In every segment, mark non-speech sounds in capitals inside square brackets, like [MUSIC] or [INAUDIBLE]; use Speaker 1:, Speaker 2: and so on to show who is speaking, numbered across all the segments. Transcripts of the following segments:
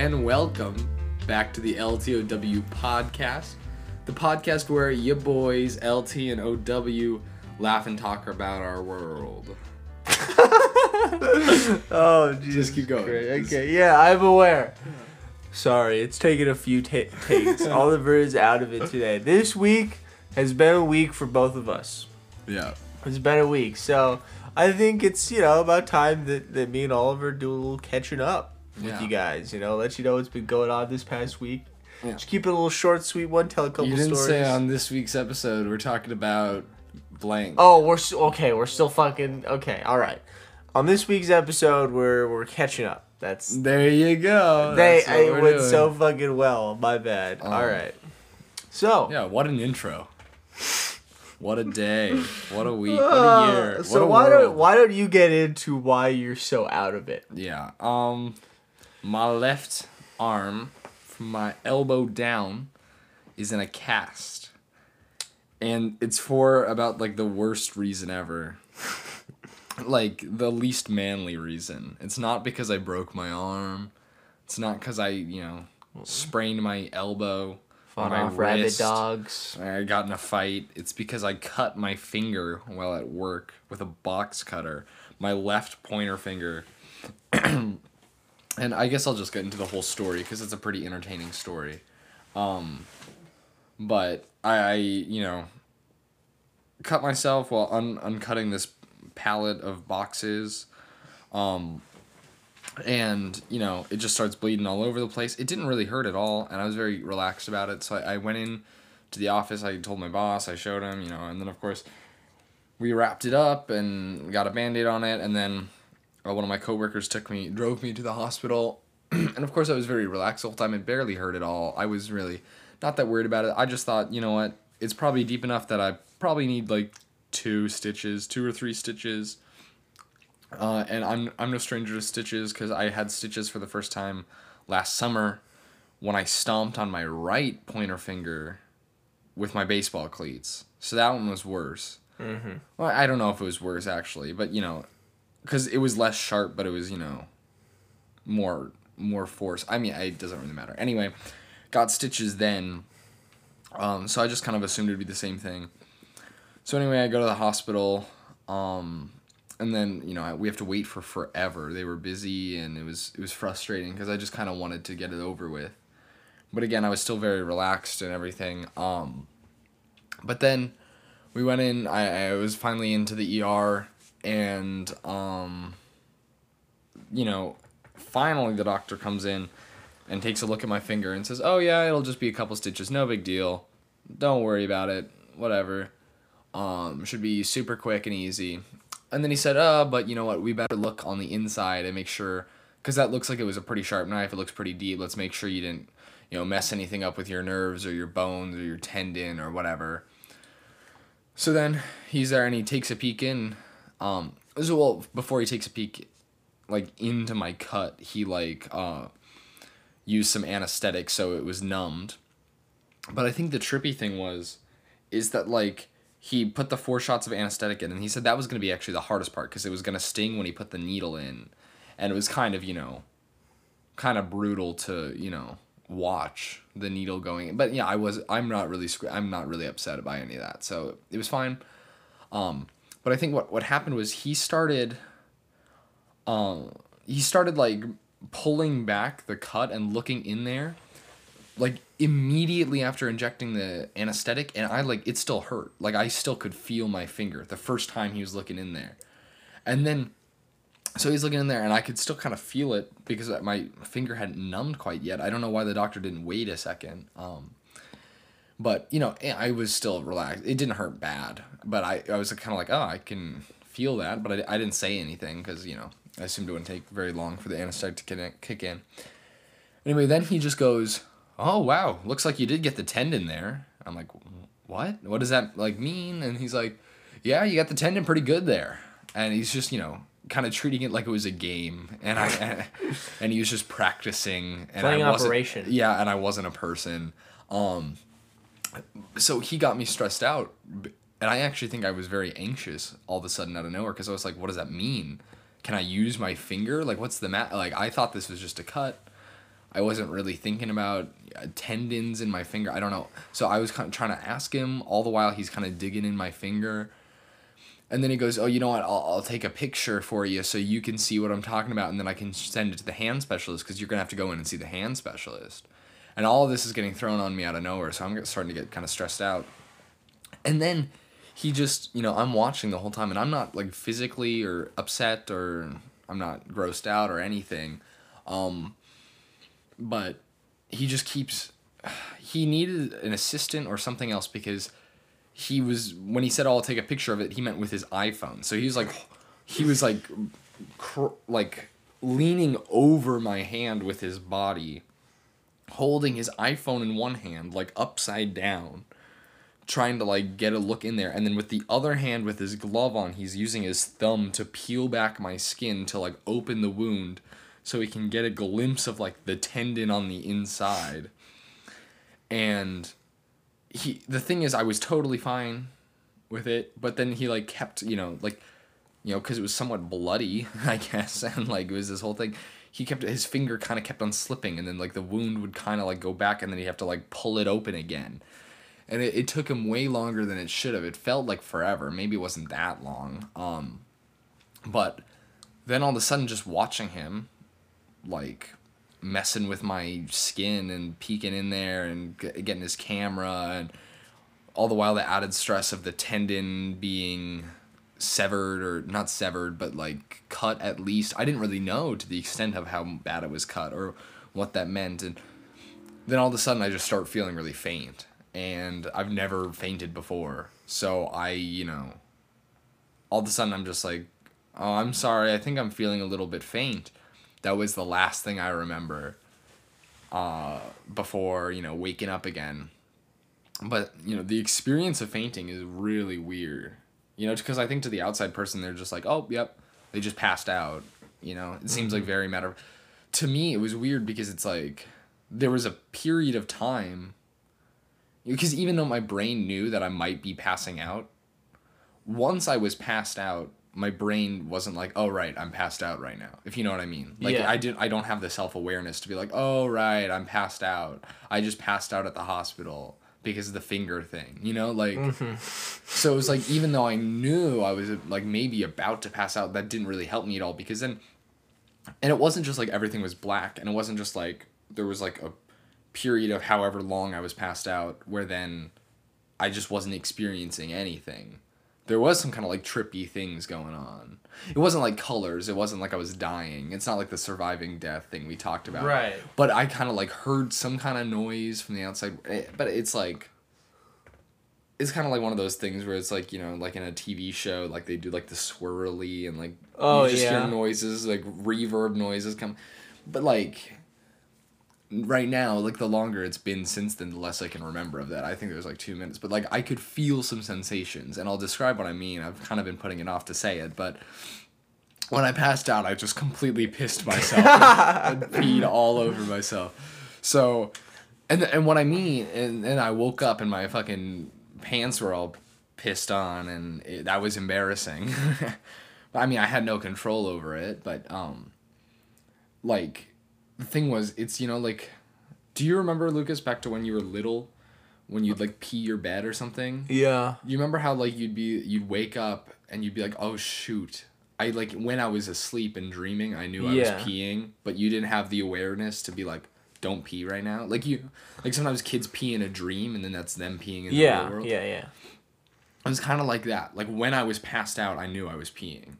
Speaker 1: And welcome back to the LTOW podcast, the podcast where you boys LT and OW laugh and talk about our world. [LAUGHS]
Speaker 2: Oh, Jesus
Speaker 1: Just keep going.
Speaker 2: Christ. Okay, yeah, I'm aware. Sorry, it's taken a few ta- takes. [LAUGHS] All the birds out of it today. This week has been a week for both of us.
Speaker 1: Yeah.
Speaker 2: It's been a week, so I think it's you know about time that, that me and Oliver do a little catching up with
Speaker 1: Yeah.
Speaker 2: you guys. You know, let you know what's been going on this past week.
Speaker 1: Yeah.
Speaker 2: Just keep it a little short, sweet one. Tell a couple
Speaker 1: You didn't
Speaker 2: stories.
Speaker 1: say on this week's episode we're talking about blank.
Speaker 2: Oh, we're okay. We're still fucking okay. All right. On this week's episode, we're we're catching up. That's
Speaker 1: There you go.
Speaker 2: they.
Speaker 1: That's
Speaker 2: It went
Speaker 1: doing.
Speaker 2: so fucking well. My bad.
Speaker 1: Oh.
Speaker 2: All right. So
Speaker 1: Yeah, what an intro. What a day. What a week. What
Speaker 2: uh,
Speaker 1: a year. What
Speaker 2: so
Speaker 1: a
Speaker 2: why
Speaker 1: world.
Speaker 2: don't why don't you get into why you're so out of it?
Speaker 1: Yeah. Um my left arm from my elbow down is in a cast. And it's for about like the worst reason ever. [LAUGHS] like the least manly reason. It's not because I broke my arm. It's not cuz I, you know, sprained my elbow.
Speaker 2: Fought
Speaker 1: my
Speaker 2: off rabid dogs.
Speaker 1: I got in a fight. It's because I cut my finger while at work with a box cutter. My left pointer finger. [CLEARS THROAT] and I guess I'll just get into the whole story because it's a pretty entertaining story. Um, but I, I, you know, cut myself while un- uncutting this pallet of boxes. Um, and you know it just starts bleeding all over the place it didn't really hurt at all and i was very relaxed about it so i, I went in to the office i told my boss i showed him you know and then of course we wrapped it up and got a band-aid on it and then uh, one of my coworkers took me drove me to the hospital [CLEARS THROAT] and of course i was very relaxed the whole time and barely hurt at all i was really not that worried about it i just thought you know what it's probably deep enough that i probably need like two stitches two or three stitches uh, and I'm I'm no stranger to stitches because I had stitches for the first time last summer when I stomped on my right pointer finger with my baseball cleats. So that one was worse. Mm-hmm. Well, I don't know if it was worse actually, but you know, because it was less sharp, but it was you know more more force. I mean, it doesn't really matter. Anyway, got stitches then. Um, so I just kind of assumed it'd be the same thing. So anyway, I go to the hospital. Um, and then you know I- we have to wait for forever. They were busy, and it was it was frustrating because I just kind of wanted to get it over with. But again, I was still very relaxed and everything. Um, but then we went in. I, I was finally into the ER, and um, you know, finally the doctor comes in and takes a look at my finger and says, "Oh yeah, it'll just be a couple stitches. No big deal. Don't worry about it. Whatever." um, should be super quick and easy. And then he said, uh, but you know what? We better look on the inside and make sure, because that looks like it was a pretty sharp knife. It looks pretty deep. Let's make sure you didn't, you know, mess anything up with your nerves or your bones or your tendon or whatever. So then he's there and he takes a peek in. Um, so well, before he takes a peek, like into my cut, he like uh, used some anesthetic so it was numbed. But I think the trippy thing was, is that like he put the four shots of anesthetic in and he said that was to be actually the hardest part because it was to sting when he put the needle in and it was kind of you know kind of brutal to you know watch the needle going in. but yeah i was i'm not really i'm not really upset by any of that so it was fine um but i think what what happened was he started um he started like pulling back the cut and looking in there like immediately after injecting the anesthetic and I like it still hurt. Like I still could feel my finger the first time he was looking in there. And then so he's looking in there and I could still kind of feel it because my finger hadn't numbed quite yet. I don't know why the doctor didn't wait a second. Um but you know, I was still relaxed. It didn't hurt bad, but I, I was kind of like, oh, I can feel that, but I, I didn't say anything because you know I assumed it wouldn't take very long for the anesthetic to kick in- kick in. Anyway, then he just goes, "Oh wow, looks like you did get the tendon there." I'm like, "What? What does that like mean?" And he's like, "Yeah, you got the tendon pretty good there." And he's just, you know, kind of treating it like it was a game, and I [LAUGHS] and he was just practicing and
Speaker 2: Playing
Speaker 1: I wasn't,
Speaker 2: operation.
Speaker 1: Yeah, and I wasn't a person. Um, so he got me stressed out, and I actually think I was very anxious all of a sudden out of nowhere because I was like, "What does that mean? Can I use my finger? Like, what's the mat? Like, I thought this was just a cut." I wasn't really thinking about uh, tendons in my finger. I don't know. So I was kind of trying to ask him all the while he's kind of digging in my finger. And then he goes, "Oh, you know what? I'll, I'll take a picture for you so you can see what I'm talking about, and then I can send it to the hand specialist because you're gonna have to go in and see the hand specialist." And all of this is getting thrown on me out of nowhere, so I'm starting to get kind of stressed out. And then he just, you know, I'm watching the whole time, and I'm not like physically or upset or I'm not grossed out or anything, um, but he just keeps. [SIGHS] He needed an assistant or something else because he was when he said oh, I'll take a picture of it he meant with his iPhone so he was like [SIGHS] he was like cr- like leaning over my hand with his body holding his iPhone in one hand like upside down trying to like get a look in there and then with the other hand with his glove on he's using his thumb to peel back my skin to like open the wound so he can get a glimpse of like the tendon on the inside and he the thing is I was totally fine with it, but then he like kept you know like you know because it was somewhat bloody [LAUGHS] I guess [LAUGHS] and like it was this whole thing. He kept his finger kind of kept on slipping, and then like the wound would kind of like go back, and then he'd have to like pull it open again. And it, it took him way longer than it should have. It felt like forever. Maybe it wasn't that long. Um, but then all of a sudden, just watching him, like messing with my skin and peeking in there and g- getting his camera and all the while the added stress of the tendon being severed or not severed but like cut at least i didn't really know to the extent of how bad it was cut or what that meant and then all of a sudden i just start feeling really faint and i've never fainted before so i you know all of a sudden i'm just like oh i'm sorry i think i'm feeling a little bit faint that was the last thing I remember uh, before, you know, waking up again. But, you know, the experience of fainting is really weird. You know, because I think to the outside person, they're just like, oh, yep, they just passed out. You know, it seems like very matter. To me, it was weird because it's like there was a period of time. Because even though my brain knew that I might be passing out, once I was passed out, my brain wasn't like, oh right, I'm passed out right now. If you know what I mean. Like
Speaker 2: Yeah.
Speaker 1: I did I don't have the self awareness to be like, oh right, I'm passed out. I just passed out at the hospital because of the finger thing. You know, like mm-hmm. so it was like even though I knew I was like maybe about to pass out, that didn't really help me at all because then and it wasn't just like everything was black and it wasn't just like there was like a period of however long I was passed out where then I just wasn't experiencing anything. There was some kind of like trippy things going on. It wasn't like colors. It wasn't like I was dying. It's not like the surviving death thing we talked about.
Speaker 2: Right.
Speaker 1: But I kind of like heard some kind of noise from the outside. Eh, But it's like it's kind of like one of those things where it's like you know like in a TV show like they do like the swirly and like
Speaker 2: Oh,
Speaker 1: you just
Speaker 2: yeah.
Speaker 1: hear noises like reverb noises come, but like right now like the longer it's been since then the less I can remember of that. I think there's like two minutes, but like I could feel some sensations and I'll describe what I mean. I've kind of been putting it off to say it, but when I passed out, I just completely pissed myself and [LAUGHS] peed all over myself. So, and and what I mean, and then I woke up and my fucking pants were all pissed on, and it, that was embarrassing. [LAUGHS] I mean, I had no control over it, but um, like the thing was, it's you know like, do you remember Lucas back to when you were little, when you'd like pee your bed or something?
Speaker 2: Yeah.
Speaker 1: You remember how like you'd be you'd wake up and you'd be like, "Oh shoot." I like when I was asleep and dreaming, I knew I
Speaker 2: Yeah.
Speaker 1: was peeing, but you didn't have the awareness to be like, "Don't pee right now." Like you like sometimes kids pee in a dream and then that's them peeing in the
Speaker 2: Yeah.
Speaker 1: real world.
Speaker 2: Yeah. Yeah. Yeah.
Speaker 1: It was kind of like that. Like when I was passed out, I knew I was peeing.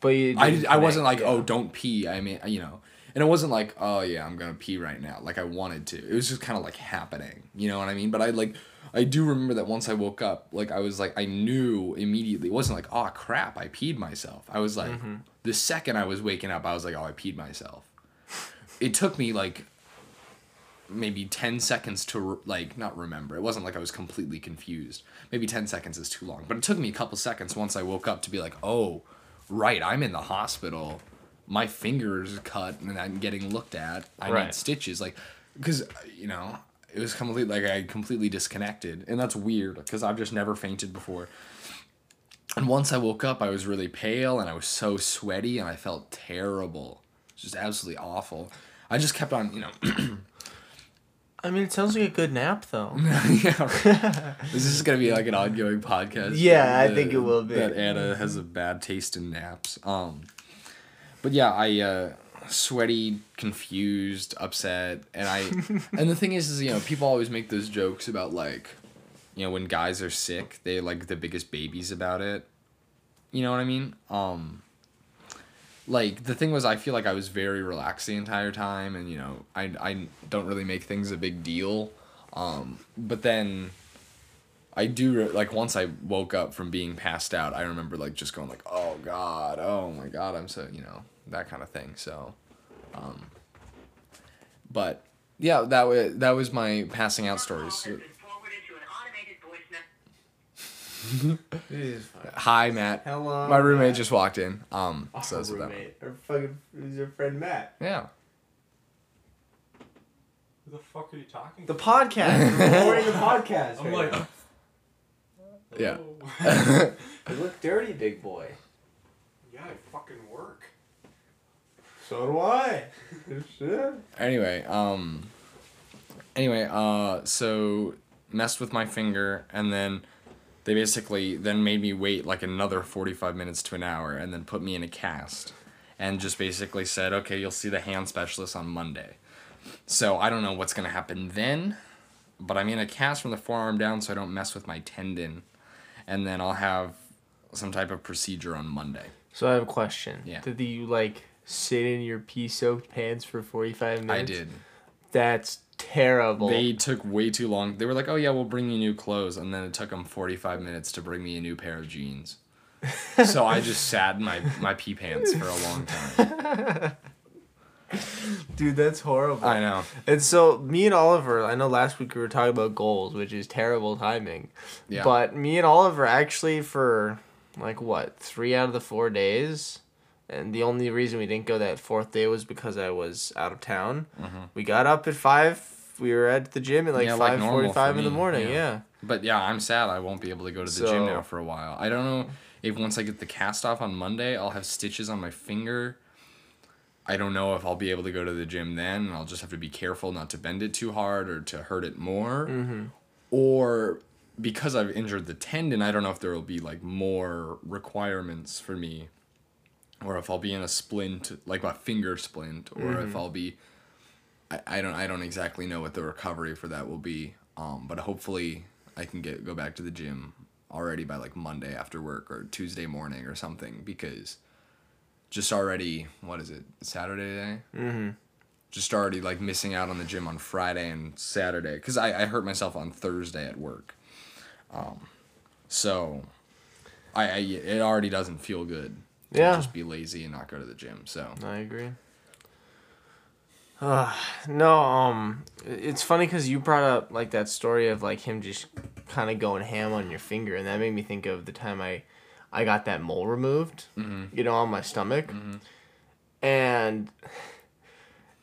Speaker 2: But you.
Speaker 1: I, I wasn't like,
Speaker 2: connect,
Speaker 1: "Oh, don't pee." I mean, you know. And it wasn't like, "Oh yeah, I'm to pee right now." Like I wanted to. It was just kind of like happening. You know what I mean? But I like I do remember that once I woke up, like I was like I knew immediately. It wasn't like, "Oh crap, I peed myself." I was like
Speaker 2: Mm-hmm.
Speaker 1: the second I was waking up, I was like, "Oh, I peed myself." It took me like maybe 10 seconds to re- like not remember it wasn't like i was completely confused maybe 10 seconds is too long but it took me a couple seconds once i woke up to be like oh right i'm in the hospital my fingers cut and i'm getting looked at i
Speaker 2: Right.
Speaker 1: need stitches like because you know it was completely like i completely disconnected and that's weird because i've just never fainted before and once i woke up i was really pale and i was so sweaty and i felt terrible just absolutely awful I just kept on, you know. [CLEARS THROAT]
Speaker 2: I mean, it sounds like a good nap though. [LAUGHS]
Speaker 1: yeah. right. Is this gonna be like an ongoing podcast?
Speaker 2: Yeah, I think it will be.
Speaker 1: That Anna has a bad taste in naps. Um, but yeah, I uh, sweaty, confused, upset, and I. [LAUGHS] and the thing is, is you know, people always make those jokes about like, you know, when guys are sick, they like the biggest babies about it. You know what I mean? Um. Like the thing was, I feel like I was very relaxed the entire time, and you know, I I don't really make things a big deal. Um, but then I do re- like once I woke up from being passed out, I remember like just going like, "Oh god, oh my god, I'm so, you know, that kind of thing." So um but yeah, that was that was my passing out stories.
Speaker 3: Call has been forwarded to an automated voice message.
Speaker 1: Hi, Matt.
Speaker 2: Hello.
Speaker 1: My roommate
Speaker 2: Matt.
Speaker 1: just walked in. Um
Speaker 2: Our
Speaker 1: so that's what that-
Speaker 2: roommate. Our fucking who's your friend Matt.
Speaker 1: Yeah.
Speaker 4: Who the fuck are you talking
Speaker 2: The
Speaker 4: to?
Speaker 2: podcast. We're [LAUGHS] recording the podcast.
Speaker 4: I'm
Speaker 2: right
Speaker 4: like,
Speaker 2: now. [LAUGHS]
Speaker 1: Yeah. [LAUGHS]
Speaker 2: You look dirty, big boy.
Speaker 4: yeah, I fucking work.
Speaker 2: So do I. Shit.
Speaker 1: anyway, um anyway, uh so messed with my finger and then they basically then made me wait like another 45 minutes to an hour and then put me in a cast and just basically said, "Okay, you'll see the hand specialist on Monday." So, I don't know what's going to happen then, but I'm in a cast from the forearm down so I don't mess with my tendon and then I'll have some type of procedure on Monday.
Speaker 2: So I have a question.
Speaker 1: Yeah.
Speaker 2: Did you like sit in your pee soaked pants for forty five minutes?
Speaker 1: I did.
Speaker 2: That's terrible.
Speaker 1: They took way too long. They were like, "Oh yeah, we'll bring you new clothes," and then it took them forty five minutes to bring me a new pair of jeans. so I just [LAUGHS] sat in my my pee pants for a long time. [LAUGHS]
Speaker 2: Dude, that's horrible.
Speaker 1: I know.
Speaker 2: And so me and Oliver, I know last week we were talking about goals, which is terrible timing.
Speaker 1: Yeah.
Speaker 2: But me and Oliver actually for like what, three out of the four days, and the only reason we didn't go that fourth day was because I was out of town. We got up at five. We were at the gym at like
Speaker 1: Mm-hmm. Yeah,
Speaker 2: five
Speaker 1: normal
Speaker 2: forty-five
Speaker 1: for
Speaker 2: in the morning.
Speaker 1: yeah.
Speaker 2: Yeah.
Speaker 1: But yeah, I'm sad I won't be able to go to the gym now for a while. I don't know if once I get the cast off on Monday, I'll have stitches on my finger. I don't know if I'll be able to go to the gym then. I'll just have to be careful not to bend it too hard or to hurt it more.
Speaker 2: Mm-hmm.
Speaker 1: Or because I've injured the tendon, I don't know if there will be like more requirements for me. Or if I'll be in a splint, like a finger splint, or
Speaker 2: Mm-hmm.
Speaker 1: if I'll be I, I don't I don't exactly know what the recovery for that will be. Um, but hopefully I can get go back to the gym already by like Monday after work or Tuesday morning or something because just already what is it Saturday today?
Speaker 2: Mm-hmm.
Speaker 1: Just already like missing out on the gym on Friday and Saturday because I, I hurt myself on Thursday at work. Um, so I, I it already doesn't feel good.
Speaker 2: Yeah.
Speaker 1: Just be lazy and not go to the gym. So
Speaker 2: I agree. Uh, no, um, it's funny because you brought up like that story of like him just kind of going ham on your finger, and that made me think of the time I, I got that mole removed,
Speaker 1: Mm-hmm.
Speaker 2: you know, on my stomach, and,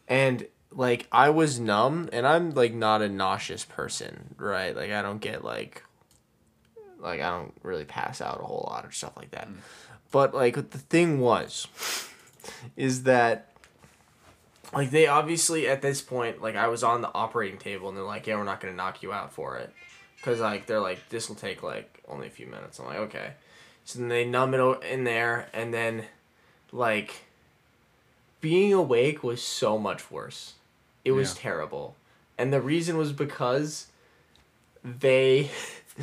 Speaker 2: and like I was numb, and I'm like not a nauseous person, right? Like I don't get like, like I don't really pass out a whole lot or stuff like that, but like the thing was, is that like they obviously at this point like i was on the operating table and they're like yeah we're not gonna knock you out for it. Because like they're like this will take like only a few minutes. I'm like okay. So then they numb it in there and then like being awake was so much worse. It was
Speaker 1: Yeah.
Speaker 2: terrible. And the reason was because they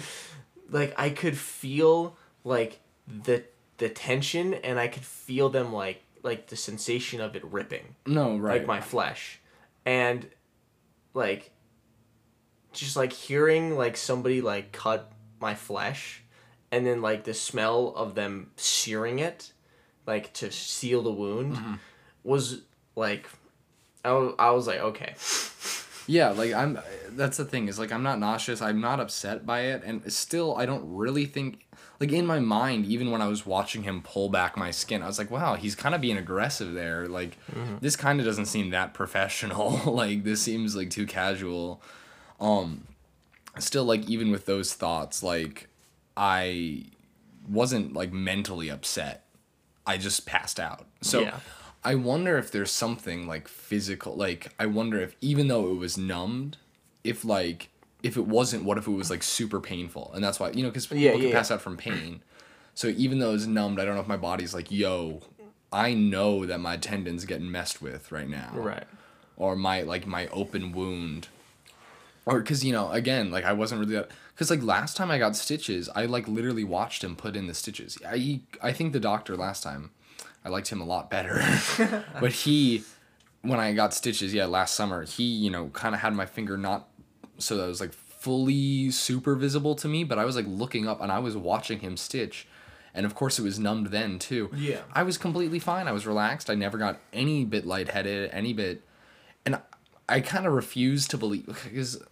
Speaker 2: [LAUGHS] like i could feel like the the tension and i could feel them like like the sensation of it ripping
Speaker 1: no right
Speaker 2: like my flesh and like just like hearing like somebody like cut my flesh and then like the smell of them searing it like to seal the wound
Speaker 1: Mm-hmm.
Speaker 2: was like I was, I was like okay [LAUGHS]
Speaker 1: Yeah, like I'm. That's the thing is like I'm not nauseous. I'm not upset by it, and still I don't really think like in my mind. Even when I was watching him pull back my skin, I was like, wow, he's kind of being aggressive there. Like this kind of doesn't seem that professional. [LAUGHS] like this seems like too casual. Um, still like even with those thoughts, like I wasn't like mentally upset. I just passed out. So
Speaker 2: Yeah.
Speaker 1: I wonder if there's something like physical. Like I wonder if even though it was numbed, if like if it wasn't, what if it was like super painful? And that's why you know because people
Speaker 2: Yeah,
Speaker 1: can
Speaker 2: yeah,
Speaker 1: pass
Speaker 2: yeah.
Speaker 1: out from pain. So even though it's numbed, I don't know if my body's like, yo, I know that my tendon's getting messed with right now.
Speaker 2: Right.
Speaker 1: Or my like my open wound. Or because you know again like I wasn't really uh, that because like last time I got stitches I like literally watched him put in the stitches. I I think the doctor last time I liked him a lot better, [LAUGHS] but he when I got stitches yeah last summer he you know kind of had my finger not so that was like fully super visible to me but I was like looking up and I was watching him stitch and of course it was numbed then too.
Speaker 2: Yeah.
Speaker 1: I was completely fine. I was relaxed. I never got any bit lightheaded, any bit and I kind of refused to believe because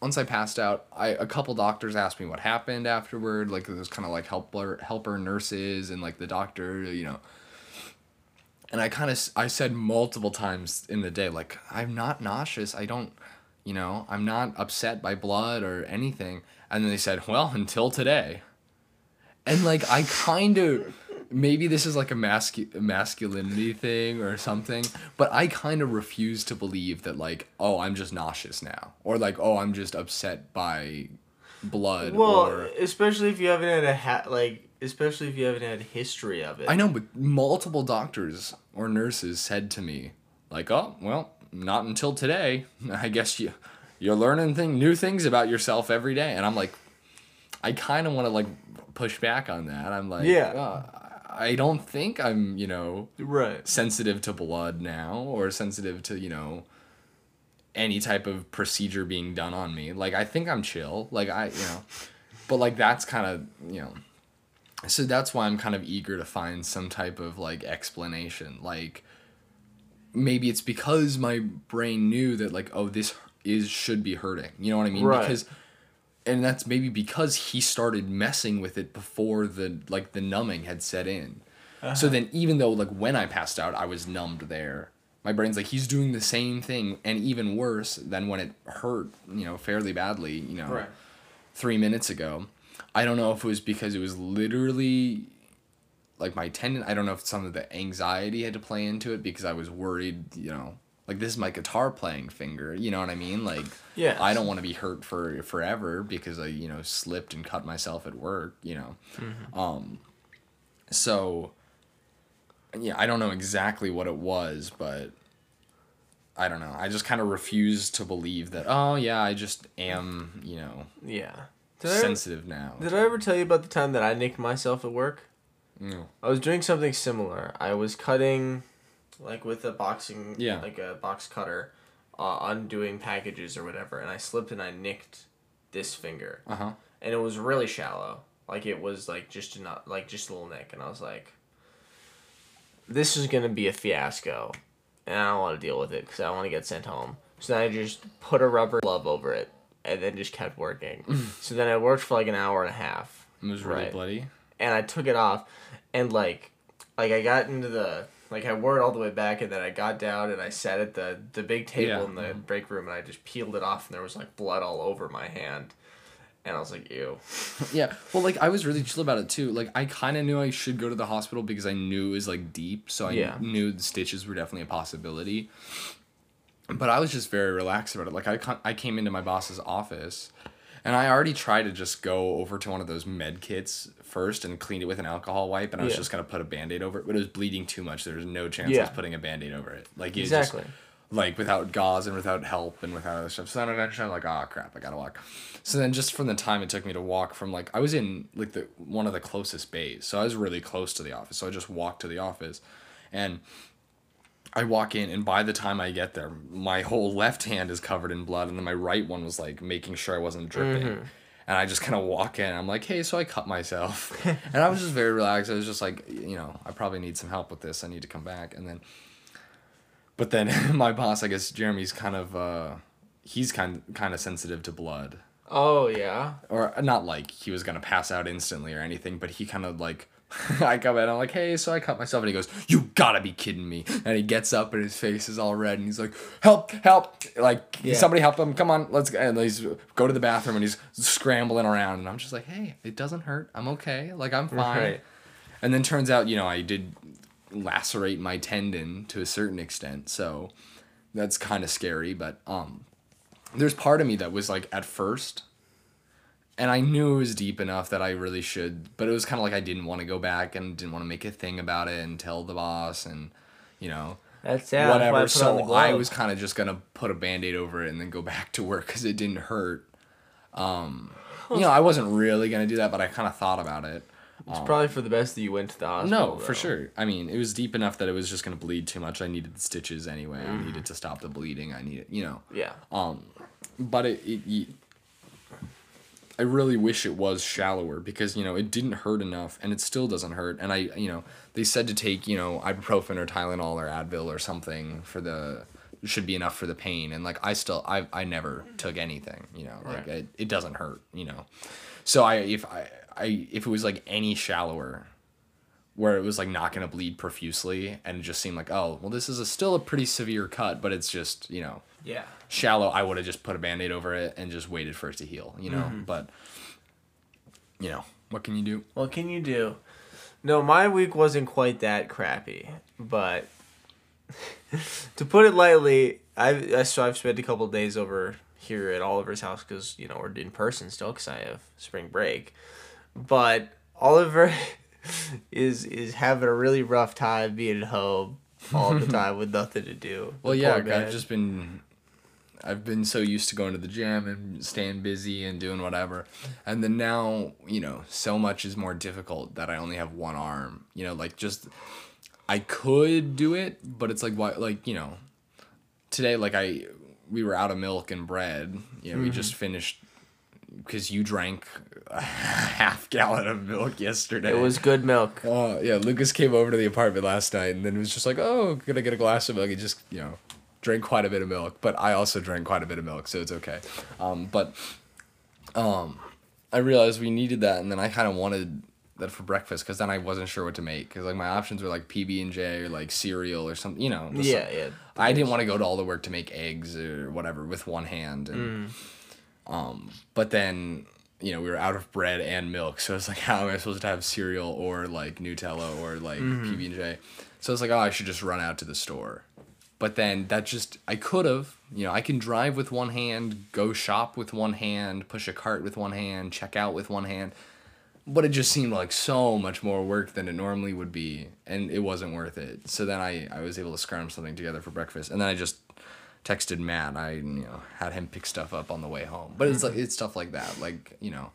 Speaker 1: once I passed out, I a couple doctors asked me what happened afterward. Like was kind of like helper helper nurses and like the doctor, you know. And I kind of I said multiple times in the day like I'm not nauseous. I don't, you know, I'm not upset by blood or anything. And then they said, "Well, until today." And like I kind of maybe this is like a mascu- masculinity thing or something, but I kind of refuse to believe that like, oh, I'm just nauseous now or like, oh, I'm just upset by blood
Speaker 2: Well,
Speaker 1: or
Speaker 2: especially if you haven't had a ha- like, especially if you haven't had history of it.
Speaker 1: I know, but multiple doctors or nurses said to me like, oh, well, not until today. [LAUGHS] I guess you you're learning thing new things about yourself every day, and I'm like, I kind of want to like push back on that. I'm like,
Speaker 2: Yeah.
Speaker 1: "Uh, I don't think I'm, you know,
Speaker 2: Right.
Speaker 1: sensitive to blood now or sensitive to, you know, any type of procedure being done on me. Like I think I'm chill. Like I, you know, but like that's kind of, you know, so that's why I'm kind of eager to find some type of like explanation. Like maybe it's because my brain knew that like oh this is should be hurting. You know what I mean?
Speaker 2: Right.
Speaker 1: Because and that's maybe because he started messing with it before the like the numbing had set in. So uh-huh. then even though like when I passed out I was numbed there, my brain's like he's doing the same thing and even worse than when it hurt, you know, fairly badly, you know,
Speaker 2: Right.
Speaker 1: 3 minutes ago. I don't know if it was because it was literally like my tendon. I don't know if some of the anxiety had to play into it because I was worried, you know, like this is my guitar playing finger, you know what I mean? Like
Speaker 2: yeah,
Speaker 1: I don't want to be hurt for forever because I, you know, slipped and cut myself at work, you know. Um so yeah, I don't know exactly what it was, but I don't know. I just kind of refuse to believe that, oh yeah, I just am, you know,
Speaker 2: Yeah. Did I,
Speaker 1: sensitive now.
Speaker 2: did I ever tell you about the time that I nicked myself at work?
Speaker 1: No.
Speaker 2: I was doing something similar. I was cutting, like with a boxing,
Speaker 1: Yeah.
Speaker 2: like a box cutter, uh, undoing packages or whatever, and I slipped and I nicked this finger,
Speaker 1: Uh-huh.
Speaker 2: and it was really shallow. Like it was like just not like just a little nick, and I was like, "This is gonna be a fiasco," and I don't want to deal with it because I want to get sent home. So then I just put a rubber glove over it, and then just kept working. [LAUGHS] so then I worked for like an hour and a half
Speaker 1: It was really
Speaker 2: Right.
Speaker 1: bloody.
Speaker 2: And I took it off, and like, like I got into the like I wore it all the way back, and then I got down and I sat at the the big table
Speaker 1: Yeah.
Speaker 2: in the mm-hmm. break room, and I just peeled it off, and there was like blood all over my hand, and I was like, ew. [LAUGHS]
Speaker 1: Yeah. Well, like I was really chill about it too. Like I kind of knew I should go to the hospital because I knew it was like deep, so I
Speaker 2: Yeah.
Speaker 1: knew the stitches were definitely a possibility. But I was just very relaxed about it. Like I ca- I came into my boss's office, and I already tried to just go over to one of those med kits first and cleaned it with an alcohol wipe, and I was
Speaker 2: Yeah.
Speaker 1: just gonna put a band-aid over it, but it was bleeding too much. There was no chance I
Speaker 2: Yeah.
Speaker 1: was putting a band-aid over it. Like it
Speaker 2: Exactly.
Speaker 1: Just, like without gauze and without help and without other stuff. So then eventually I'm like, oh crap, I gotta walk. So then just from the time it took me to walk from like I was in like the one of the closest bays. So I was really close to the office. So I just walked to the office and I walk in and by the time I get there, my whole [LAUGHS] left hand is covered in blood and then my right one was like making sure I wasn't dripping. Mm-hmm. And I just kind of walk in. I'm like, hey, so I cut myself. [LAUGHS] and I was just very relaxed. I was just like, you know, I probably need some help with this. I need to come back. And then but then [LAUGHS] my boss, I guess Jeremy's kind of uh he's kind kind of sensitive to blood.
Speaker 2: Oh yeah.
Speaker 1: Or not like he was gonna pass out instantly or anything, but he kind of like [LAUGHS] I come in, I'm like, hey, so I cut myself, and he goes, "You gotta be kidding me!" And he gets up, and his face is all red, and he's like, "Help! Help! Like
Speaker 2: Yeah.
Speaker 1: somebody help him! Come on, let's go!" And he's go to the bathroom, and he's scrambling around, and I'm just like, "Hey, it doesn't hurt. I'm okay. Like I'm fine."
Speaker 2: Right.
Speaker 1: And then turns out, you know, I did lacerate my tendon to a certain extent. So that's kind of scary, but um there's part of me that was like at first and I knew it was deep enough that I really should, but it was kind of like I didn't want to go back and didn't want to make a thing about it and tell the boss and you know
Speaker 2: That's yeah. that's
Speaker 1: whatever.
Speaker 2: put
Speaker 1: So I was kind of just gonna put a band-aid over it and then go [LAUGHS] back to work because it didn't hurt. Um, you know, I wasn't really gonna do that, but I kind of thought about it.
Speaker 2: It's probably for the best that you went to the hospital.
Speaker 1: No, for sure. I mean, it was deep enough that it was just gonna bleed too much. I needed the stitches anyway. I needed to stop the bleeding. I needed, you know.
Speaker 2: Yeah.
Speaker 1: Um, but it, it, it I really wish it was shallower because you know it didn't hurt enough, and it still doesn't hurt. And I, you know, they said to take you know ibuprofen or Tylenol or Advil or something for the should be enough for the pain. And like I still, I, I never took anything. You know, like
Speaker 2: Right.
Speaker 1: it, it doesn't hurt. You know, so I if I, I if it was like any shallower. Where it was like not gonna bleed profusely, and it just seemed like, oh, well, this is a, still a pretty severe cut, but it's just, you know,
Speaker 2: Yeah.
Speaker 1: Shallow, I would have just put a band aid over it and just waited for it to heal, you know?
Speaker 2: Mm-hmm.
Speaker 1: But, you know, what can you do?
Speaker 2: What can you do? No, my week wasn't quite that crappy, but [LAUGHS] to put it lightly, I've I- so I've spent a couple days over here at Oliver's house because you know we're in person still because I have spring break, but Oliver [LAUGHS] is is having a really rough time being at home all the [LAUGHS] time with nothing to do.
Speaker 1: Well, yeah. I've just been, I've been so used to going to the gym and staying busy and doing whatever. And then now, you know, so much is more difficult that I only have one arm, you know, like just, I could do it, but it's like, why, like, you know, today, like I, we were out of milk and bread, you know, we just
Speaker 2: Mm-hmm.
Speaker 1: finished, because you drank a [LAUGHS] half gallon of milk yesterday.
Speaker 2: it was good milk.
Speaker 1: Oh yeah, Lucas came over to the apartment last night and then it was just like, "Oh, gonna get a glass of milk." He just you know drank quite a bit of milk, but I also drank quite a bit of milk, so it's okay. Um, but um, I realized we needed that, and then I kind of wanted that for breakfast because then I wasn't sure what to make because like my options were like PB and J or like cereal or something, you know.
Speaker 2: Yeah, yeah.
Speaker 1: I didn't want to go to all the work to make eggs or whatever with one hand, and um, but then you know we were out of bread and milk, so it's like [LAUGHS] how am I supposed to have cereal or like Nutella or like PB and J? So it's like oh I should just run out to the store, but then that just I could have you know I can drive with one hand, go shop with one hand, push a cart with one hand, check out with one hand. But it just seemed like so much more work than it normally would be, and it wasn't worth it. So then I, I was able to scrounge something together for breakfast, and then I just texted Matt. I you know had him pick stuff up on the way home. But it's mm-hmm. like it's stuff like that. Like you know,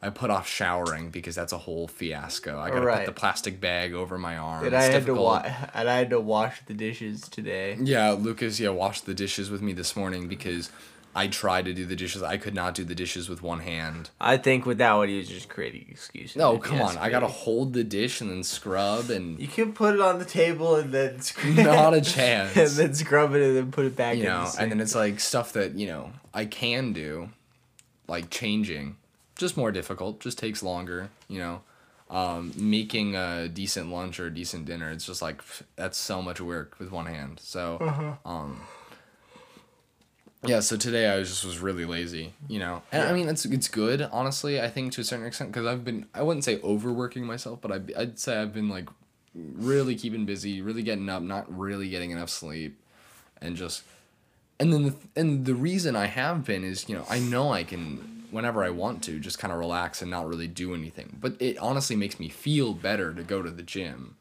Speaker 1: I put off showering because that's a whole fiasco. I gotta
Speaker 2: Right.
Speaker 1: put the plastic bag over my arm.
Speaker 2: And
Speaker 1: It's
Speaker 2: I had to wa- [LAUGHS] and I had to wash the dishes today.
Speaker 1: Yeah, Lucas, yeah, washed the dishes with me this morning because I tried to do the dishes. I could not do the dishes with one hand.
Speaker 2: I think with that one, he was just creating excuses.
Speaker 1: No, come on. I gotta hold the dish and then scrub and
Speaker 2: You can put it on the table and then [LAUGHS] scrub
Speaker 1: Not a [LAUGHS] chance.
Speaker 2: and then scrub it and then put it back.
Speaker 1: you
Speaker 2: in
Speaker 1: know,
Speaker 2: the
Speaker 1: and then it's like stuff that, you know, I can do, like changing. Just more difficult, just takes longer, you know. Um, making a decent lunch or a decent dinner, it's just like that's so much work with one hand. So, um, yeah. So today I was just was really lazy, you know. And I mean, it's it's good, honestly. I think to a certain extent because I've been I wouldn't say overworking myself, but I I'd say I've been like really keeping busy, really getting up, not really getting enough sleep, and just and then the and the reason I have been is you know I know I can whenever I want to just kind of relax and not really do anything, but it honestly makes me feel better to go to the gym.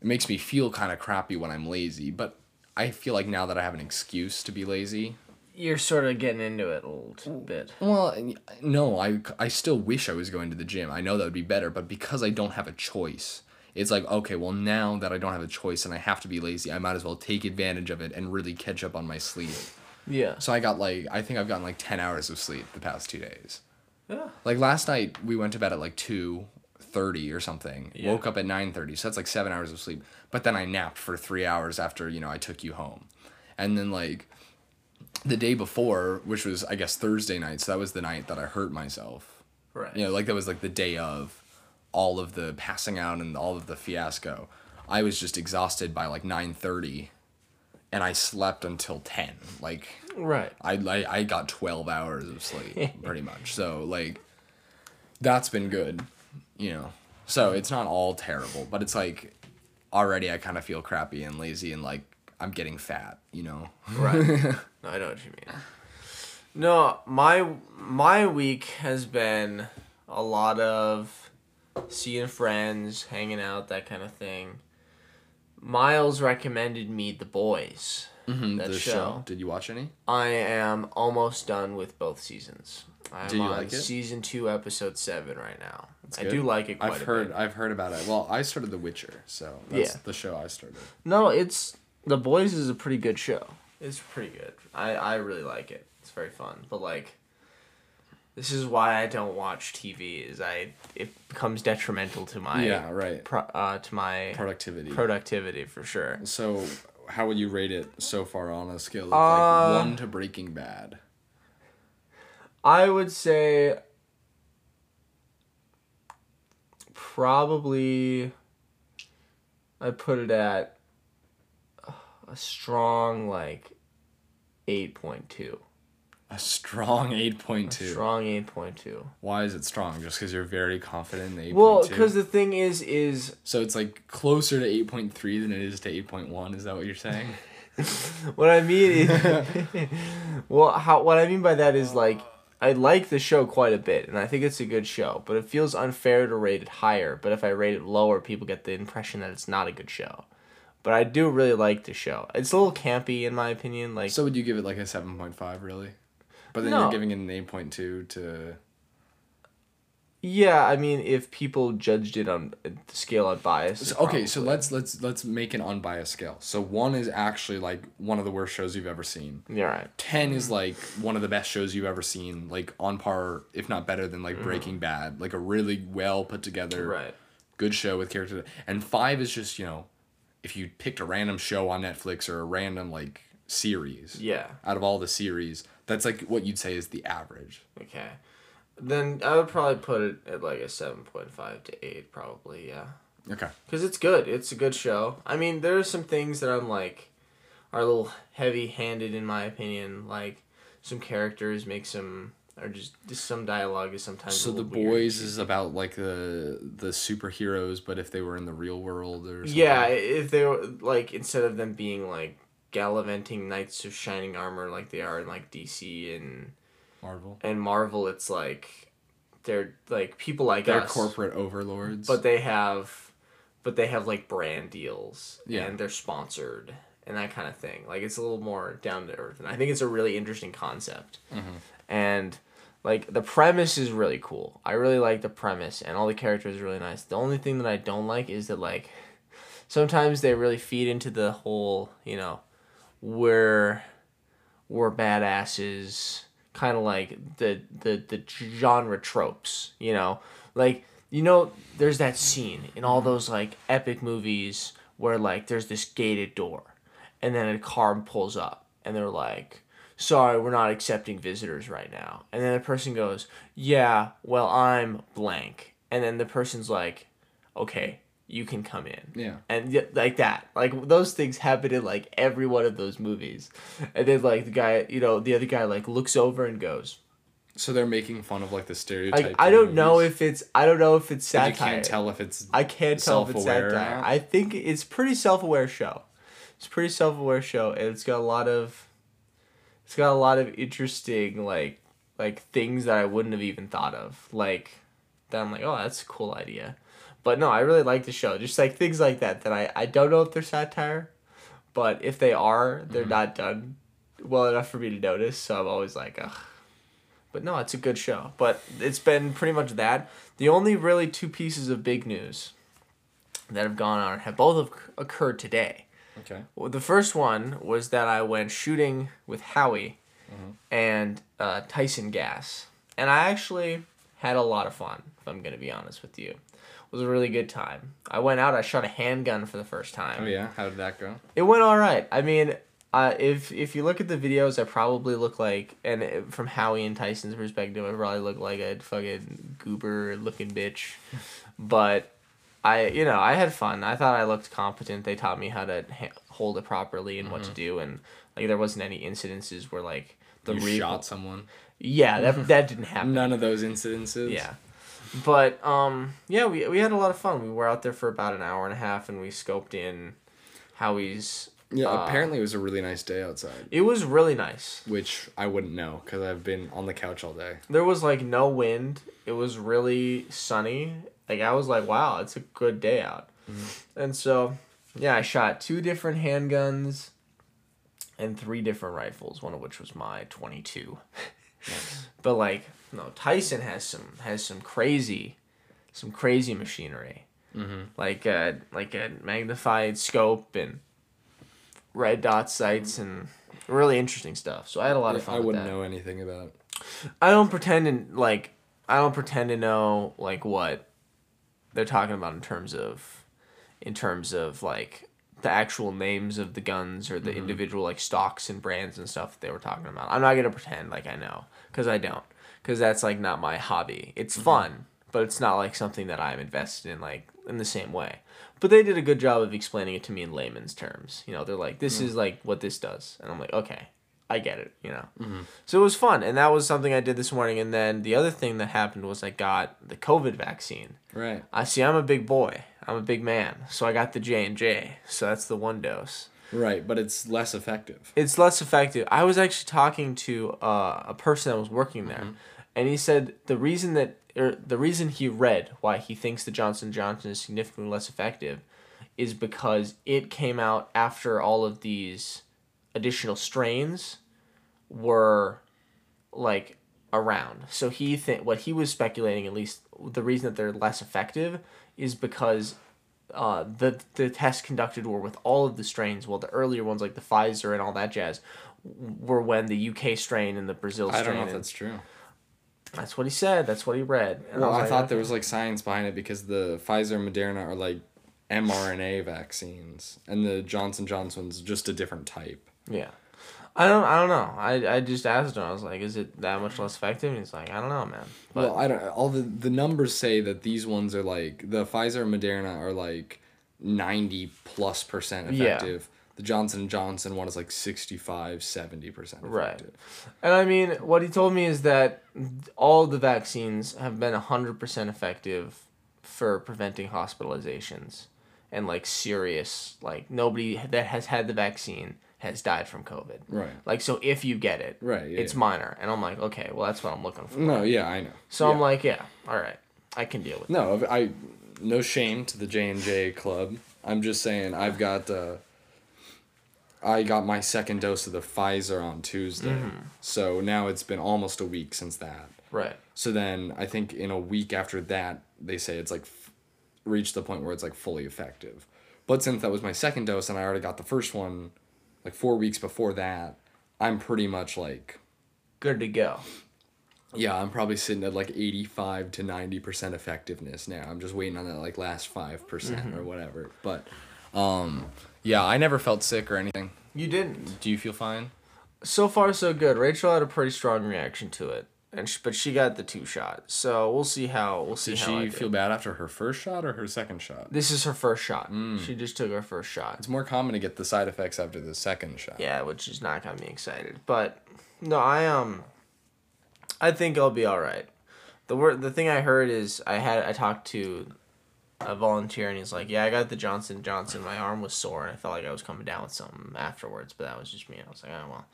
Speaker 1: It makes me feel kind of crappy when I'm lazy, but I feel like now that I have an excuse to be lazy.
Speaker 2: you're sort of getting into it a little bit.
Speaker 1: Well, no, I I still wish I was going to the gym. I know that would be better, but because I don't have a choice, it's like okay, well now that I don't have a choice and I have to be lazy, I might as well take advantage of it and really catch up on my sleep.
Speaker 2: Yeah.
Speaker 1: So I got like I think I've gotten like ten hours of sleep the past two days.
Speaker 2: Yeah.
Speaker 1: Like last night we went to bed at like two thirty or something.
Speaker 2: Yeah.
Speaker 1: Woke up at nine thirty, so that's like seven hours of sleep. But then I napped for three hours after you know I took you home, and then like the day before, which was I guess Thursday night, so that was the night that I hurt myself.
Speaker 2: Right.
Speaker 1: You know, like that was like the day of all of the passing out and all of the fiasco. I was just exhausted by like nine thirty, and I slept until ten. Like
Speaker 2: Right.
Speaker 1: I, I I got 12 hours of sleep [LAUGHS] pretty much. So like that's been good, you know. So it's not all terrible, but it's like already I kind of feel crappy and lazy and like I'm getting fat, you know.
Speaker 2: Right. [LAUGHS] no, I know what you mean. No, my my week has been a lot of seeing friends, hanging out, that kind of thing. Miles recommended me The Boys.
Speaker 1: Mhm,
Speaker 2: That
Speaker 1: the
Speaker 2: show.
Speaker 1: Did you watch any?
Speaker 2: I am almost done with both seasons. I'm
Speaker 1: Do you
Speaker 2: on
Speaker 1: like it?
Speaker 2: season two, episode seven right now. I
Speaker 1: good.
Speaker 2: do like it quite
Speaker 1: I've
Speaker 2: a
Speaker 1: heard
Speaker 2: bit.
Speaker 1: I've heard about it. Well, I started The Witcher, so that's
Speaker 2: Yeah.
Speaker 1: the show I started.
Speaker 2: No, it's The Boys is a pretty good show. It's pretty good. I I really like it. It's very fun. But like this is why I don't watch TV is I it becomes detrimental to my
Speaker 1: yeah, right.
Speaker 2: pro, uh to my
Speaker 1: Productivity.
Speaker 2: productivity for sure.
Speaker 1: so, how would you rate it so far on a scale of
Speaker 2: Uh,
Speaker 1: like one to Breaking Bad?
Speaker 2: I would say probably I put it at a strong like 8.2.
Speaker 1: A strong 8.2.
Speaker 2: A strong 8.2.
Speaker 1: Why is it strong? Just because you're very confident in the eight
Speaker 2: Well,
Speaker 1: point
Speaker 2: because the thing is, is
Speaker 1: so it's like closer to eight point three than it is to eight point one. Is that what you're saying? [LAUGHS]
Speaker 2: what I mean is, [LAUGHS] well, how what I mean by that is like I like the show quite a bit, and I think it's a good show, but it feels unfair to rate it higher. But if I rate it lower, people get the impression that it's not a good show. But I do really like the show. It's a little campy in my opinion. Like
Speaker 1: so would you give it like a seven point five really? But then
Speaker 2: No.
Speaker 1: you're giving it an eight point two to.
Speaker 2: yeah, I mean, if people judged it on the scale of bias.
Speaker 1: So, okay, so let's let's let's make an unbiased scale. So one is actually like one of the worst shows you've ever seen.
Speaker 2: Yeah, right.
Speaker 1: 10 is like one of the best shows you've ever seen like on par if not better than like breaking mm-hmm. bad like a really well put together.
Speaker 2: Right.
Speaker 1: good show with characters and 5 is just you know if you picked a random show on netflix or a random like series
Speaker 2: Yeah.
Speaker 1: out of all the series that's like what you'd say is the average
Speaker 2: Okay. Then I would probably put it at like a seven point five to eight, probably. Yeah.
Speaker 1: okay
Speaker 2: Because it's good. It's a good show. I mean, there are some things that I'm like are a little heavy handed in my opinion. Like some characters make some or just, just some dialogue is sometimes.
Speaker 1: so the
Speaker 2: weird.
Speaker 1: boys is about like the the superheroes but if they were in the real world or something.
Speaker 2: Yeah, if they were like instead of them being like gallivanting knights of shining armor like they are in like DC and
Speaker 1: marvel
Speaker 2: and Marvel, it's like they're like people like
Speaker 1: they're
Speaker 2: us.
Speaker 1: corporate overlords
Speaker 2: but they have but they have like brand deals
Speaker 1: Yeah.
Speaker 2: and they're sponsored and that kind of thing like it's a little more down to earth and i think it's a really interesting concept
Speaker 1: Mm-hmm.
Speaker 2: and like the premise is really cool i really like the premise and all the characters are really nice the only thing that i don't like is that like sometimes they really feed into the whole you know we're we're badasses kind of like the the the genre tropes you know? Like you know there's that scene in all those like epic movies where like there's this gated door and then a car pulls up and they're like sorry we're not accepting visitors right now. And then the person goes yeah well i'm blank. And then the person's like okay you can come in.
Speaker 1: Yeah.
Speaker 2: And like that. Like those things happen in like every one of those movies. And then like the guy you know the other guy like looks over and goes
Speaker 1: so they're making fun of like the stereotype
Speaker 2: like i don't know if it's i don't know if it's
Speaker 1: you can't tell if it's
Speaker 2: i can't tell if it's satire. i think it's pretty self-aware show. It's a pretty self-aware show and it's got a lot of it's got a lot of interesting like like things that i wouldn't have even thought of. Like that i'm like oh that's a cool idea but no i really like the show. Just like things like that that i i don't know if they're satire but if they are they're
Speaker 1: Mm-hmm.
Speaker 2: not done well enough for me to notice so i'm always like ugh. But no it's a good show. But it's been pretty much that. The only really two pieces of big news that have gone on have both have occurred today.
Speaker 1: Okay.
Speaker 2: Well, the first one was that I went shooting with Howie and uh, Tyson Gas, and I actually had a lot of fun. If I'm gonna be honest with you, was a really good time. I went out. I shot a handgun for the first time.
Speaker 1: oh yeah how did that go
Speaker 2: It went all right. I mean, uh, if if you look at the videos, I probably look like, and it- from Howie and Tyson's perspective, I probably look like a fucking goober looking bitch. [LAUGHS] but I, you know, I had fun. I thought I looked competent. They taught me how to ha- hold it properly and what to do, and like there wasn't any incidences where like the
Speaker 1: you
Speaker 2: re-
Speaker 1: shot someone
Speaker 2: Yeah, that [LAUGHS] that didn't happen.
Speaker 1: none of those incidences
Speaker 2: Yeah. But um, yeah, we we had a lot of fun. We were out there for about an hour and a half, and we scoped in Howie's.
Speaker 1: Yeah,
Speaker 2: Uh,
Speaker 1: apparently it was a really nice day outside,
Speaker 2: It was really nice.
Speaker 1: which I wouldn't know because I've been on the couch all day.
Speaker 2: There was like no wind. It was really sunny. Like I was like, wow, it's a good day out. And so, yeah, I shot two different handguns and three different rifles, one of which was my 22. [LAUGHS] But like, no, Tyson has some has some crazy some crazy machinery. Mm-hmm. Like a like a magnified scope and red dot sights and really interesting stuff. So I had a lot of fun
Speaker 1: I wouldn't
Speaker 2: that.
Speaker 1: know anything about.
Speaker 2: I don't pretend to like I don't pretend to know like what they're talking about in terms of in terms of like the actual names of the guns or the mm-hmm. individual like stocks and brands and stuff that they were talking about. I'm not going to pretend like I know cuz I don't cuz that's like not my hobby. It's mm-hmm. fun, but it's not like something that I'm invested in like in the same way. But they did a good job of explaining it to me in layman's terms. You know, they're like this mm. is like what this does. And I'm like, "Okay, I get it," you know. Mm-hmm. So it was fun, and that was something I did this morning. And then the other thing that happened was I got the COVID vaccine.
Speaker 1: Right.
Speaker 2: I see. I'm a big boy. I'm a big man, so I got the J and J. So that's the one dose.
Speaker 1: Right, but it's less effective.
Speaker 2: It's less effective. I was actually talking to uh, a person that was working there, mm-hmm. And he said the reason that or the reason he read why he thinks the Johnson Johnson is significantly less effective is because it came out after all of these additional strains were like around. So he think what he was speculating at least the reason that they're less effective is because uh, the the tests conducted were with all of the strains. Well, the earlier ones like the Pfizer and all that jazz were when the UK strain and the Brazil
Speaker 1: I
Speaker 2: strain.
Speaker 1: don't know if that's true.
Speaker 2: That's what he said. That's what he read. And
Speaker 1: Well, I
Speaker 2: like,
Speaker 1: thought there was like science behind it because the Pfizer and Moderna are like mRNA vaccines, and the Johnson Johnson's just a different type.
Speaker 2: Yeah. I don't. I don't know. I, I just asked him. I was like, "Is it that much less effective?" And he's like, "I don't know, man." But
Speaker 1: well, I don't. All the the numbers say that these ones are like the Pfizer and Moderna are like ninety plus percent
Speaker 2: Yeah.
Speaker 1: effective. The Johnson and Johnson one is like 65, 70 percent
Speaker 2: Right. And I mean, what he told me is that all the vaccines have been 100% effective for preventing hospitalizations and like serious, like nobody that has had the vaccine has died from COVID.
Speaker 1: Right.
Speaker 2: Like, so if you get it,
Speaker 1: Right, yeah,
Speaker 2: it's
Speaker 1: yeah.
Speaker 2: minor. And I'm like, okay, well, that's what I'm looking for.
Speaker 1: No, yeah, I know.
Speaker 2: So I'm like, yeah, all right, I can deal with it.
Speaker 1: No, I no shame to the J and J club. I'm just saying I've got uh I got my second dose of the Pfizer on Tuesday.
Speaker 2: Mm-hmm.
Speaker 1: So now it's been almost a week since that.
Speaker 2: Right.
Speaker 1: So then I think in a week after that they say it's like f- reached the point where it's like fully effective. But since that was my second dose and I already got the first one like 4 weeks before that, I'm pretty much like
Speaker 2: Good to go.
Speaker 1: yeah, I'm probably sitting at like 85 to 90% effectiveness now. I'm just waiting on that like last 5%
Speaker 2: Mm-hmm.
Speaker 1: or whatever. But um yeah, I never felt sick or anything.
Speaker 2: You didn't.
Speaker 1: Do you feel fine?
Speaker 2: So far, so good. Rachel had a pretty strong reaction to it, and sh- but she got the two shot. So we'll see how we'll see
Speaker 1: Did
Speaker 2: how
Speaker 1: she feel bad after her first shot or her second shot?
Speaker 2: This is her first shot.
Speaker 1: Mm.
Speaker 2: She just took her first shot.
Speaker 1: It's more common to get the side effects after the second shot.
Speaker 2: Yeah, which is not got me excited. But no, I um, I think I'll be all right. The word, the thing I heard is I had I talked to a volunteer and he's like, yeah, I got the Johnson Johnson. My arm was sore and I felt like I was coming down with something afterwards, but that was just me. I was like, oh well.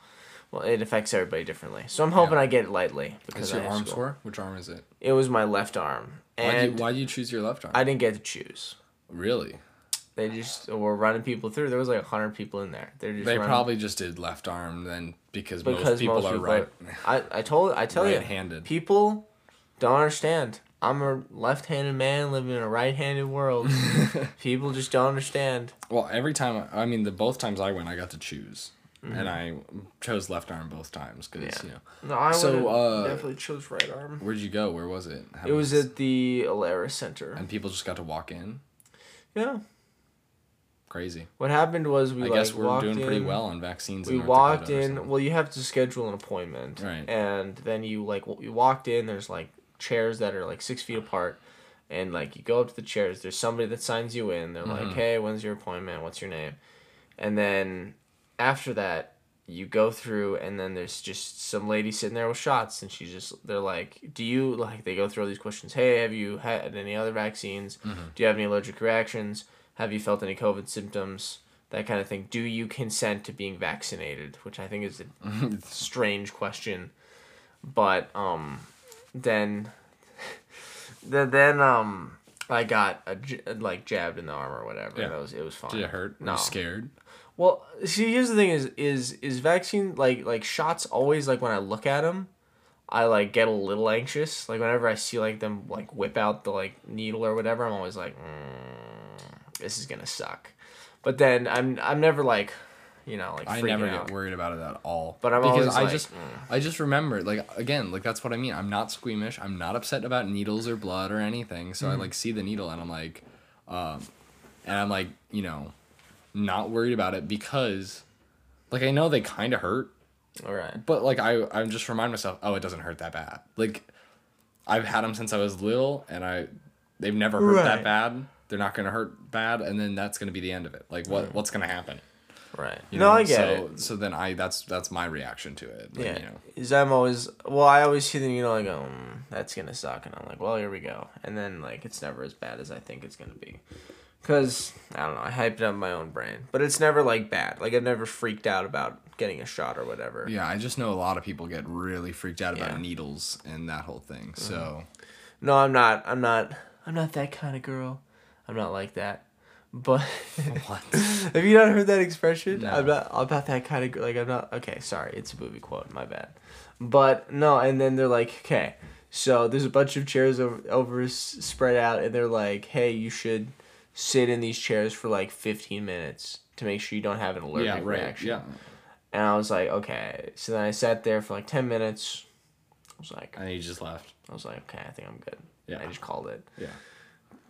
Speaker 2: Well, it affects everybody differently, so I'm hoping
Speaker 1: Yeah.
Speaker 2: I get it lightly because
Speaker 1: Is your arm
Speaker 2: school.
Speaker 1: sore? Which arm is it?
Speaker 2: It was my left arm,
Speaker 1: Why do
Speaker 2: and
Speaker 1: you, why do you choose your left arm?
Speaker 2: I didn't get to choose.
Speaker 1: really?
Speaker 2: They just were running people through. There was like hundred people in there. They're just
Speaker 1: They
Speaker 2: running-
Speaker 1: probably just did left arm then because,
Speaker 2: because
Speaker 1: most people are right.
Speaker 2: I I told I tell you, people don't understand. I'm a left-handed man living in a right-handed world. [LAUGHS] people just don't understand.
Speaker 1: Well, every time I mean the both times I went, I got to choose, and I chose left arm both times because
Speaker 2: Mm-hmm. Yeah.
Speaker 1: you know.
Speaker 2: No, I
Speaker 1: So, uh,
Speaker 2: definitely chose right arm.
Speaker 1: Where'd you go? Where was it? How
Speaker 2: It was at the Alerus Center.
Speaker 1: and people just got to walk in.
Speaker 2: Yeah.
Speaker 1: Crazy.
Speaker 2: What happened was we
Speaker 1: I
Speaker 2: like
Speaker 1: guess we're doing pretty well on vaccines.
Speaker 2: we
Speaker 1: in
Speaker 2: walked
Speaker 1: Dakota
Speaker 2: in well you have to schedule an appointment
Speaker 1: Right.
Speaker 2: and then you like you walked in there's like chairs that are like six feet apart and like you go up to the chairs there's somebody that signs you in they're
Speaker 1: Mm-hmm.
Speaker 2: like hey when's your appointment? What's your name? And then after that you go through and then there's just some lady sitting there with shots and she's just they're like do you like they go through all these questions hey have you had any other vaccines? Do you have any allergic reactions? Have you felt any covid symptoms? That kind of thing. Do you consent to being vaccinated? Which i think is a [LAUGHS] strange question. But um then [LAUGHS] then then um i got a, like jabbed in the arm or whatever
Speaker 1: Yeah.
Speaker 2: and it was it was fine
Speaker 1: Did it hurt? Were
Speaker 2: no
Speaker 1: scared?
Speaker 2: well, see, here's the thing: is is is vaccine like like shots always like when I look at them, I like get a little anxious. Like whenever I see like them like whip out the like needle or whatever, I'm always like, mm, this is gonna suck. But then I'm I'm never like, you know, like
Speaker 1: I never
Speaker 2: out.
Speaker 1: get worried about it at all.
Speaker 2: But I'm
Speaker 1: because
Speaker 2: always
Speaker 1: I
Speaker 2: like,
Speaker 1: just
Speaker 2: mm.
Speaker 1: I just remember like again like that's what I mean. I'm not squeamish. I'm not upset about needles or blood or anything. So I like see the needle and I'm like, um, and I'm like you know, not worried about it because, like I know they kind of hurt,
Speaker 2: All right.
Speaker 1: but like I I just remind myself oh it doesn't hurt that bad. Like, I've had them since I was little and I, they've never hurt
Speaker 2: Right.
Speaker 1: that bad. They're not gonna hurt bad, and then that's gonna be the end of it. Like what what's gonna happen?
Speaker 2: Right.
Speaker 1: You
Speaker 2: no,
Speaker 1: know?
Speaker 2: I get
Speaker 1: so,
Speaker 2: it.
Speaker 1: So then I that's that's my reaction to it. Like,
Speaker 2: Yeah.
Speaker 1: You know.
Speaker 2: Is I'm always well, I always see the needle. I go, mm, that's gonna suck, and I'm like, well, here we go. And then like it's never as bad as I think it's gonna be, cause I don't know. I hyped up my own brain, but it's never like bad. Like I've never freaked out about getting a shot or whatever.
Speaker 1: Yeah, I just know a lot of people get really freaked out about
Speaker 2: Yeah. Mm-hmm.
Speaker 1: needles and that whole thing. So
Speaker 2: No, I'm not. I'm not. I'm not that kind of girl. I'm not like that. But [LAUGHS]
Speaker 1: what?
Speaker 2: have you not heard that expression?
Speaker 1: No.
Speaker 2: I'm not I'm that kind of. Like I'm not. Okay, sorry. It's a movie quote. My bad. But no, and then they're like, okay, so there's a bunch of chairs over, over spread out, and they're like, hey, you should sit in these chairs for like 15 minutes to make sure you don't have an allergic
Speaker 1: yeah, right.
Speaker 2: reaction.
Speaker 1: Yeah.
Speaker 2: And I was like, okay. So then I sat there for like 10 minutes. I was like,
Speaker 1: And he just left.
Speaker 2: I was like, okay, I think I'm good.
Speaker 1: Yeah.
Speaker 2: I just called it
Speaker 1: Yeah.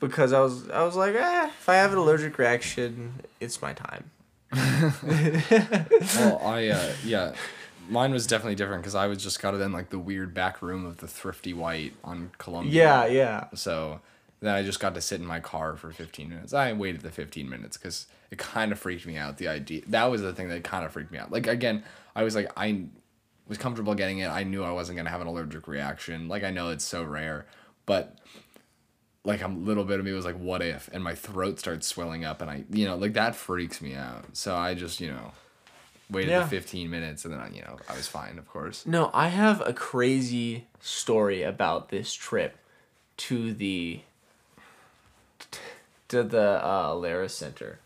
Speaker 2: Because I was I was like, eh, if I have an allergic reaction, it's my time. [LAUGHS]
Speaker 1: Well, I uh, yeah, mine was definitely different because I was just got it in like the weird back room of the Thrifty White on Columbia.
Speaker 2: Yeah, yeah.
Speaker 1: So then I just got to sit in my car for 15 minutes. I waited the 15 minutes because it kind of freaked me out. The idea that was the thing that kind of freaked me out. Like again, I was like I was comfortable getting it. I knew I wasn't gonna have an allergic reaction. Like I know it's so rare, but like a little bit of me was like, what if? And my throat starts swelling up, and I you know like that freaks me out. So I just you know waited
Speaker 2: Yeah.
Speaker 1: the 15 minutes, and then I, you know I was fine, of course.
Speaker 2: No, I have a crazy story about this trip to the to the uh, Alerus Center.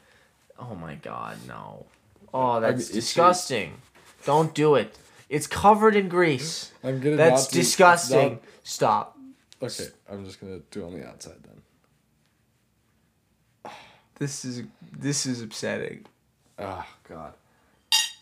Speaker 2: Oh my god, no. Oh, that's
Speaker 1: it's-
Speaker 2: disgusting. Don't do it. It's covered in grease.
Speaker 1: I'm gonna
Speaker 2: That's
Speaker 1: not
Speaker 2: disgusting.
Speaker 1: not-
Speaker 2: Stop.
Speaker 1: Okay, I'm just gonna do it on the outside then.
Speaker 2: This is this is upsetting.
Speaker 1: Oh God.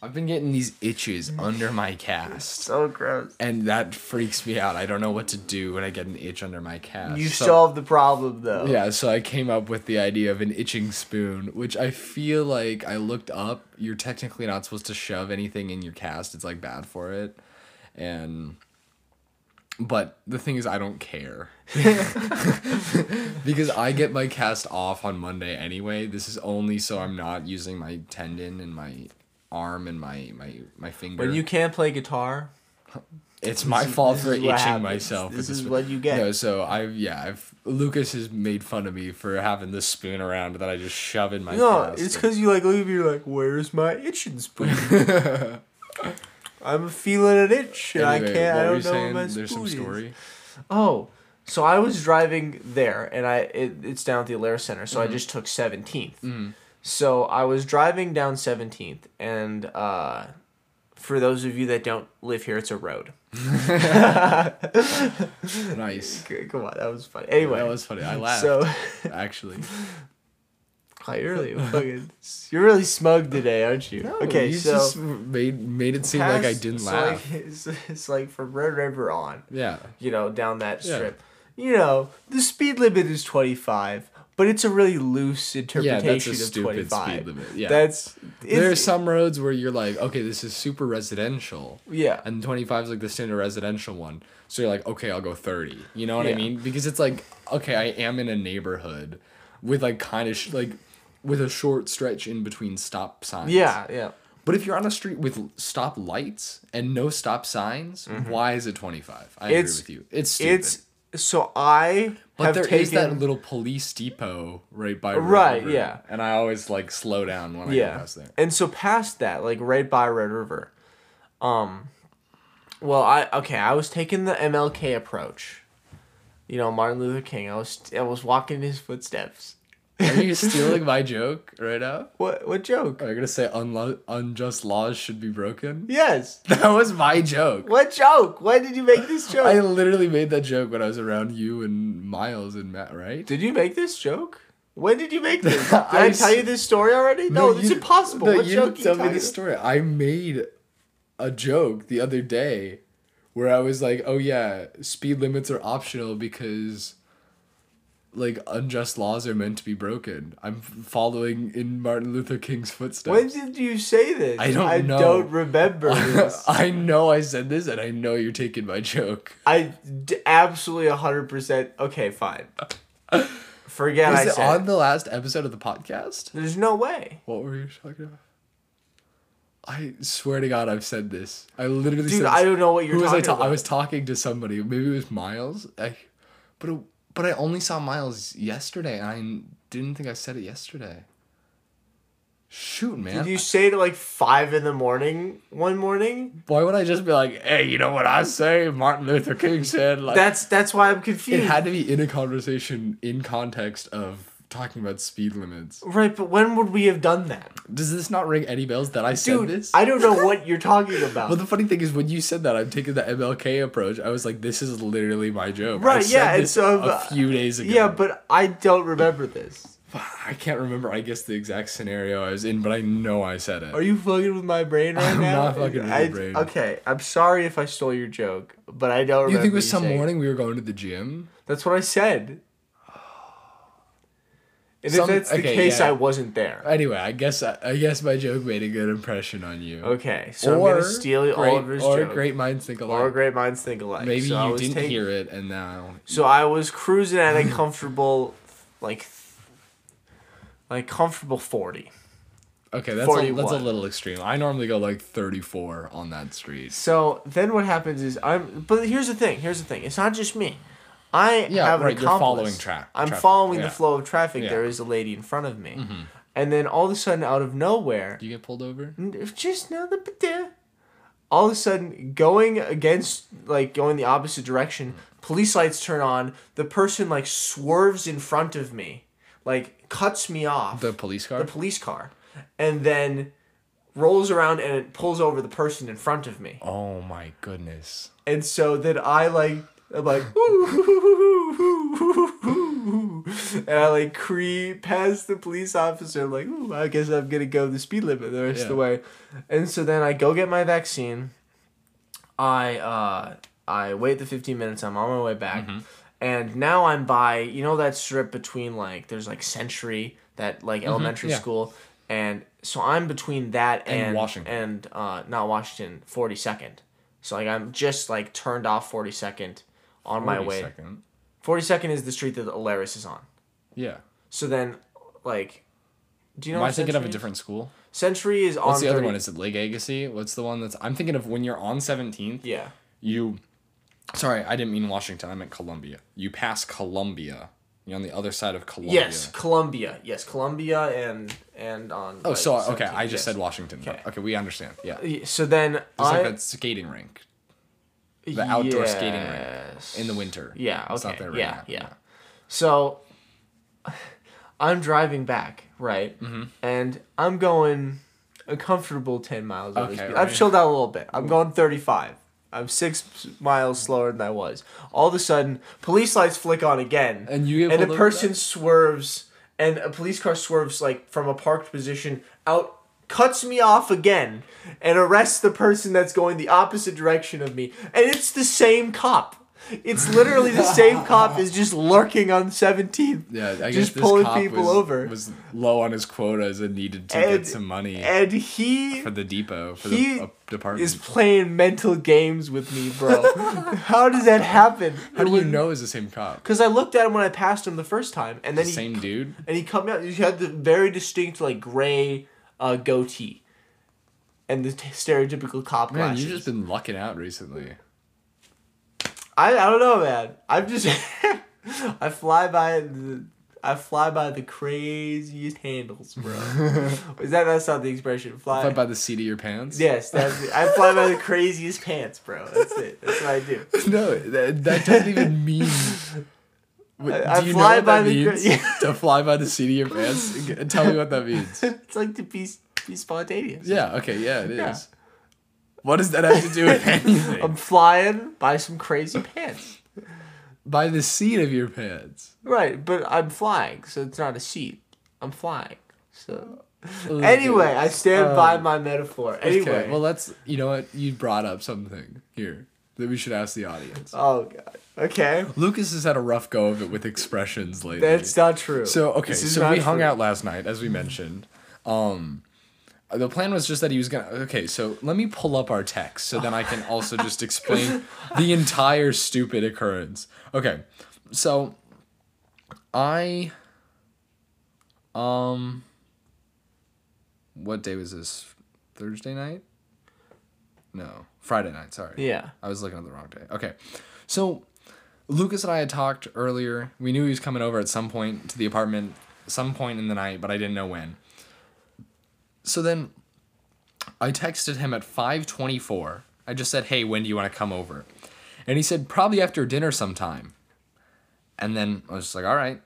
Speaker 1: I've been getting these itches [LAUGHS] under my cast.
Speaker 2: So gross.
Speaker 1: And that freaks me out. I don't know what to do when I get an itch under my cast.
Speaker 2: You
Speaker 1: So-
Speaker 2: solved the problem though.
Speaker 1: Yeah, so I came up with the idea of an itching spoon, which I feel like I looked up. You're technically not supposed to shove anything in your cast. It's like bad for it. And but the thing is I don't care. [LAUGHS] because I get my cast off on Monday anyway. This is only so I'm not using my tendon and my arm and my my my finger.
Speaker 2: When you can't play guitar,
Speaker 1: It's my fault
Speaker 2: this
Speaker 1: for
Speaker 2: is
Speaker 1: itching
Speaker 2: happens.
Speaker 1: myself.
Speaker 2: This is what you get.
Speaker 1: No, so I've yeah, I've Lucas has made fun of me for having this spoon around that I just shove in my.
Speaker 2: no, it's because you like me, you're like, "Where's my itching spoon?" [LAUGHS] I'm feeling an itch, and
Speaker 1: Anyway,
Speaker 2: I can't. I don't know
Speaker 1: saying?
Speaker 2: my
Speaker 1: There's some
Speaker 2: is.
Speaker 1: story.
Speaker 2: Oh, so I was driving there, and I it, it's down at the Alerus Center, so I just took 17th. So I was driving down 17th, and uh, for those of you that don't live here, it's a road. [LAUGHS] [LAUGHS]
Speaker 1: Nice.
Speaker 2: Come on, that was funny. Anyway,
Speaker 1: That was funny. I [LAUGHS] laughed.
Speaker 2: so
Speaker 1: actually.
Speaker 2: You're really [LAUGHS] you're really smug today, aren't you? No, okay,
Speaker 1: you
Speaker 2: so
Speaker 1: just made made it seem like I didn't laugh.
Speaker 2: Like, [LAUGHS] it's, it's like from Red River on.
Speaker 1: yeah.
Speaker 2: you know, down that strip. Yeah. You know, the speed limit is 25, but it's a really loose
Speaker 1: Yeah,
Speaker 2: interpretation
Speaker 1: that's a
Speaker 2: of
Speaker 1: stupid
Speaker 2: 25.
Speaker 1: speed limit. Yeah.
Speaker 2: That's
Speaker 1: there are some roads where you're like, okay, this is super residential.
Speaker 2: yeah.
Speaker 1: And 25 is like the standard residential one. So you're like, okay, I'll go 30. You know what I mean? Because it's like, okay, I am in a neighborhood with like kind of sh- like with a short stretch in between stop signs.
Speaker 2: Yeah, yeah.
Speaker 1: But if you're on a street with stop lights and no stop signs, why is it 25? I
Speaker 2: Mm-hmm. It's-
Speaker 1: agree with you. It's stupid.
Speaker 2: It's so I
Speaker 1: but
Speaker 2: have
Speaker 1: there
Speaker 2: taken
Speaker 1: is that little police depot right by Red
Speaker 2: Right,
Speaker 1: River,
Speaker 2: yeah.
Speaker 1: And I always like slow down when I go past there.
Speaker 2: and so past that, like right by Red River, um, well, I okay, I was taking the MLK approach. You know, Martin Luther King. I was I was walking in his footsteps.
Speaker 1: Are you stealing my joke right now?
Speaker 2: What what joke?
Speaker 1: Are you gonna say unlo- unjust laws should be broken?
Speaker 2: Yes. [LAUGHS]
Speaker 1: That was my joke.
Speaker 2: What joke? When did you make this [LAUGHS] joke?
Speaker 1: I literally made that joke when I was around you and Miles and Matt, right?
Speaker 2: Did you make this joke? When did you make [LAUGHS] this? Did I,
Speaker 1: I
Speaker 2: tell
Speaker 1: s-
Speaker 2: you this story already? No, it's impossible.
Speaker 1: No,
Speaker 2: what
Speaker 1: you
Speaker 2: joke
Speaker 1: didn't tell me this story. I made a joke the other day where I was like, "Oh yeah, speed limits are optional because like unjust laws are meant to be broken." I'm following in Martin Luther King's footsteps.
Speaker 2: When did you say this?
Speaker 1: I don't
Speaker 2: I
Speaker 1: know.
Speaker 2: don't remember. [LAUGHS]
Speaker 1: I know I said this, and I know you're taking my joke.
Speaker 2: I d- absolutely hundred percent. Okay, fine. Forget
Speaker 1: Was
Speaker 2: I
Speaker 1: it
Speaker 2: said.
Speaker 1: on the last episode of the podcast?
Speaker 2: There's no way,
Speaker 1: What were you talking about? I swear to God, I've said this. I literally
Speaker 2: dude.
Speaker 1: said.
Speaker 2: I don't know what you're
Speaker 1: Who was I?
Speaker 2: talking
Speaker 1: Ta-
Speaker 2: about.
Speaker 1: I was talking to somebody. Maybe it was Miles. I, but it, but I only saw Miles yesterday, and I didn't think I said it yesterday. Shoot, man.
Speaker 2: Did you say it at like five in the morning one morning?
Speaker 1: Why would I just be like, "Hey, you know what I say?" Martin Luther King said. Like,
Speaker 2: That's that's why I'm confused.
Speaker 1: it had to be in a conversation in context of talking about speed limits.
Speaker 2: right, but when would we have done that,
Speaker 1: Does this not ring any bells that I said
Speaker 2: dude?
Speaker 1: this?
Speaker 2: I don't know [LAUGHS] what you're talking about.
Speaker 1: Well, the funny thing is, when you said that, I'm taking the MLK approach. I was like, "This is literally my joke." I
Speaker 2: Right,
Speaker 1: said
Speaker 2: yeah, and so,
Speaker 1: a few days ago.
Speaker 2: yeah, but I don't remember this.
Speaker 1: I can't remember. I guess the exact scenario I was in, but I know I said it.
Speaker 2: Are you fucking with my brain right
Speaker 1: I'm
Speaker 2: now?
Speaker 1: not fucking with your brain.
Speaker 2: Okay, I'm sorry if I stole your joke, but I don't remember.
Speaker 1: You think it was some
Speaker 2: saying
Speaker 1: morning we were going to the gym?
Speaker 2: That's what I said. And
Speaker 1: Some-
Speaker 2: if that's the
Speaker 1: okay,
Speaker 2: case,
Speaker 1: yeah.
Speaker 2: I wasn't there.
Speaker 1: Anyway, I guess I guess my joke made a good impression on you.
Speaker 2: Okay, so I'm gonna steal
Speaker 1: great,
Speaker 2: Oliver's
Speaker 1: or
Speaker 2: joke.
Speaker 1: great minds think alike.
Speaker 2: or great minds think alike.
Speaker 1: Maybe
Speaker 2: so I
Speaker 1: you didn't
Speaker 2: taking-
Speaker 1: hear it, and now
Speaker 2: So I was cruising at a [LAUGHS] comfortable, like, like comfortable forty.
Speaker 1: okay, that's a, that's a little extreme. I normally go like 34 on that street.
Speaker 2: So then what happens is I'm. But here's the thing. Here's the thing. It's not just me. I
Speaker 1: Yeah,
Speaker 2: have an
Speaker 1: right, you're following
Speaker 2: accomplice.
Speaker 1: tra-
Speaker 2: I'm
Speaker 1: traffic,
Speaker 2: following
Speaker 1: yeah.
Speaker 2: the flow of traffic.
Speaker 1: Yeah. Mm-hmm.
Speaker 2: There is a lady in front of me, and then all of a sudden, out of nowhere,
Speaker 1: Do you get pulled over?
Speaker 2: just now the there. All of a sudden, going against like going the opposite direction, police lights turn on. The person like swerves in front of me, like cuts me off.
Speaker 1: The police car.
Speaker 2: the police car, and then rolls around and it pulls over the person in front of me.
Speaker 1: oh my goodness.
Speaker 2: And so then I like I'm like [LAUGHS] and I like creep past the police officer I'm like Ooh, I guess I'm gonna go the speed limit the rest of the way. And so then I go get my vaccine. I uh I wait the 15 minutes, I'm on my way back.
Speaker 1: Mm-hmm.
Speaker 2: And now I'm by you know that strip between like there's like Century, that like elementary
Speaker 1: Mm-hmm. yeah.
Speaker 2: school, and so I'm between that
Speaker 1: And
Speaker 2: and
Speaker 1: Washington.
Speaker 2: and uh not Washington, 42nd. So like I'm just like turned off 42nd on my way.
Speaker 1: second.
Speaker 2: 42nd is the street that Alerus is on.
Speaker 1: Yeah.
Speaker 2: So then like do you know
Speaker 1: Am I thinking of a different school?
Speaker 2: Century is on
Speaker 1: What's the other one? Is it Lake Agassiz? What's the one that's? I'm thinking of when you're on 17th.
Speaker 2: Yeah.
Speaker 1: You, sorry, I didn't mean Washington. I meant Columbia. You pass Columbia. You're on the other side of Columbia.
Speaker 2: Yes, Columbia. Yes, Columbia and and on
Speaker 1: Oh,
Speaker 2: like,
Speaker 1: so okay, I just
Speaker 2: yes.
Speaker 1: said Washington.
Speaker 2: Okay.
Speaker 1: Okay, we understand. Yeah,
Speaker 2: So then
Speaker 1: it's
Speaker 2: I
Speaker 1: like that skating rink the outdoor skating rink in the winter.
Speaker 2: Yeah, okay.
Speaker 1: It's not there right
Speaker 2: yeah,
Speaker 1: now.
Speaker 2: yeah. So [SIGHS] I'm driving back, right?
Speaker 1: Mm-hmm.
Speaker 2: And I'm going a comfortable 10 miles
Speaker 1: Okay, right.
Speaker 2: I've chilled out a little bit. I'm going 35. I'm six miles slower than I was. All of a sudden, police lights flick on again.
Speaker 1: And you get
Speaker 2: and a person swerves, and a police car swerves like from a parked position out, cuts me off again, and arrests the person that's going the opposite direction of me. And it's the same cop. It's literally the same cop is just lurking on 17th.
Speaker 1: Yeah, I guess
Speaker 2: just
Speaker 1: this
Speaker 2: pulling
Speaker 1: cop
Speaker 2: people
Speaker 1: was,
Speaker 2: over.
Speaker 1: was low on his quotas and needed to
Speaker 2: And-
Speaker 1: get some money
Speaker 2: and he
Speaker 1: for the depot for
Speaker 2: he
Speaker 1: the uh, department.
Speaker 2: is playing mental games with me, bro. [LAUGHS] How does that happen?
Speaker 1: How do you know it's the same cop?
Speaker 2: Because I looked at him when I passed him the first time, and then
Speaker 1: The
Speaker 2: he
Speaker 1: same dude.
Speaker 2: and he come out. He had the very distinct like gray uh, goatee. and the t- stereotypical cop
Speaker 1: Man,
Speaker 2: glasses.
Speaker 1: you've just been lucking out recently.
Speaker 2: I, I don't know, man. I'm just [LAUGHS] I fly by the I fly by the craziest handles, bro. [LAUGHS] Is that that's not the expression? Fly.
Speaker 1: Fly by the seat of your pants.
Speaker 2: yes, that's it. I fly by the craziest pants, bro. That's it. That's what I do. [LAUGHS]
Speaker 1: No, that, that doesn't even mean.
Speaker 2: I- I
Speaker 1: do you
Speaker 2: fly
Speaker 1: know what
Speaker 2: by
Speaker 1: that
Speaker 2: the
Speaker 1: means?
Speaker 2: yeah. [LAUGHS]
Speaker 1: to fly by the seat of your pants. G- Tell me what that [LAUGHS] means.
Speaker 2: It's like to be be spontaneous.
Speaker 1: Yeah. Okay. Yeah, it is.
Speaker 2: Yeah.
Speaker 1: What does that have to do with [LAUGHS] anything?
Speaker 2: I'm flying by some crazy pants.
Speaker 1: by the seat of your pants.
Speaker 2: Right, but I'm flying, so it's not a seat. I'm flying. So anyway, I stand
Speaker 1: Um,
Speaker 2: by my metaphor. Anyway,
Speaker 1: Okay. Well, let's. You know what? You brought up something here that we should ask the audience.
Speaker 2: oh god. Okay,
Speaker 1: Lucas has had a rough go of it with expressions lately.
Speaker 2: that's not true.
Speaker 1: So okay, so we hung out last night, as we mentioned. Um, the plan was just that he was gonna. Okay, so let me pull up our text so then I can also just explain [LAUGHS] the entire stupid occurrence. Okay, so I, um, what day was this? Thursday night? No, Friday night. Sorry.
Speaker 2: Yeah.
Speaker 1: I was looking at the wrong day. Okay. So Lucas and I had talked earlier. We knew he was coming over at some point to the apartment, some point in the night, but I didn't know when. So then I texted him at 5:24. I just said, "Hey, when do you want to come over?" And he said, "Probably after dinner sometime." And then I was just like, "All right."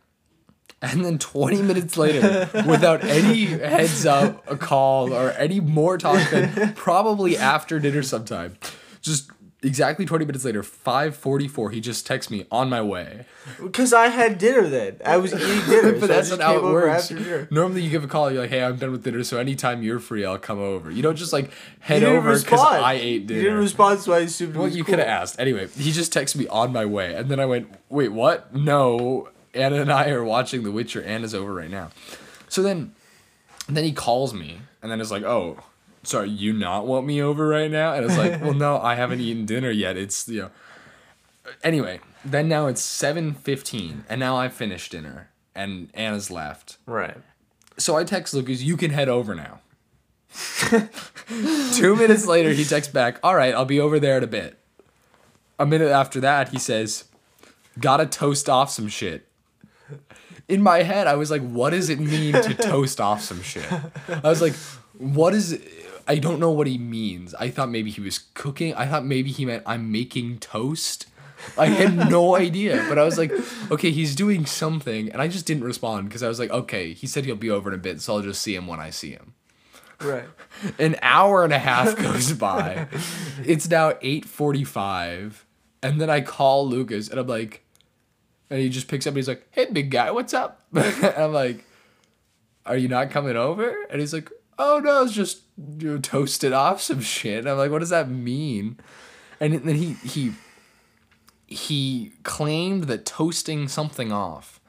Speaker 1: And then 20 minutes later, [LAUGHS] without any heads up, a call, or any more talk than probably after dinner sometime, just exactly 20 minutes later, 5:44, he just texts me on my way.
Speaker 2: Because I had dinner then. I was eating [LAUGHS] dinner.
Speaker 1: but
Speaker 2: so
Speaker 1: that's not how it works. Normally, you give a call, you're like, "Hey, I'm done with dinner, so anytime you're free, I'll come over." You don't just like head over because. I ate dinner.
Speaker 2: You didn't respond, so I assumed it
Speaker 1: Well, you
Speaker 2: cool.
Speaker 1: could have asked. Anyway, he just texted me on my way, and then I went, "Wait, what? No." Anna and I are watching The Witcher. Anna's over right now. So then, then he calls me, and then it's like, "Oh, sorry, you not want me over right now?" And it's like, "Well, no, I haven't eaten dinner yet. It's you know." Anyway, then now it's seven fifteen, and now I've finished dinner, and Anna's left.
Speaker 2: Right.
Speaker 1: So I text Lucas, you can head over now. [LAUGHS] Two minutes later, he texts back, all right, I'll be over there in a bit. A minute after that, he says, gotta toast off some shit. In my head, I was like, what does it mean to toast off some shit? I was like, what is. I don't know what he means. I thought maybe he was cooking. I thought maybe he meant I'm making toast. I had [LAUGHS] no idea, but I was like, okay, he's doing something, and I just didn't respond because I was like, okay, he said he'll be over in a bit, so I'll just see him when I see him.
Speaker 2: Right. [LAUGHS]
Speaker 1: An hour and a half goes by. [LAUGHS] It's now eight forty-five, and then I call Lucas, and I'm like, and he just picks up, and he's like, "Hey, big guy, what's up?" and I'm like, "Are you not coming over?" And he's like, "Oh no, it's just you know, [LAUGHS] toasted off some shit." And I'm like, "What does that mean?" And then he he he claimed that toasting something off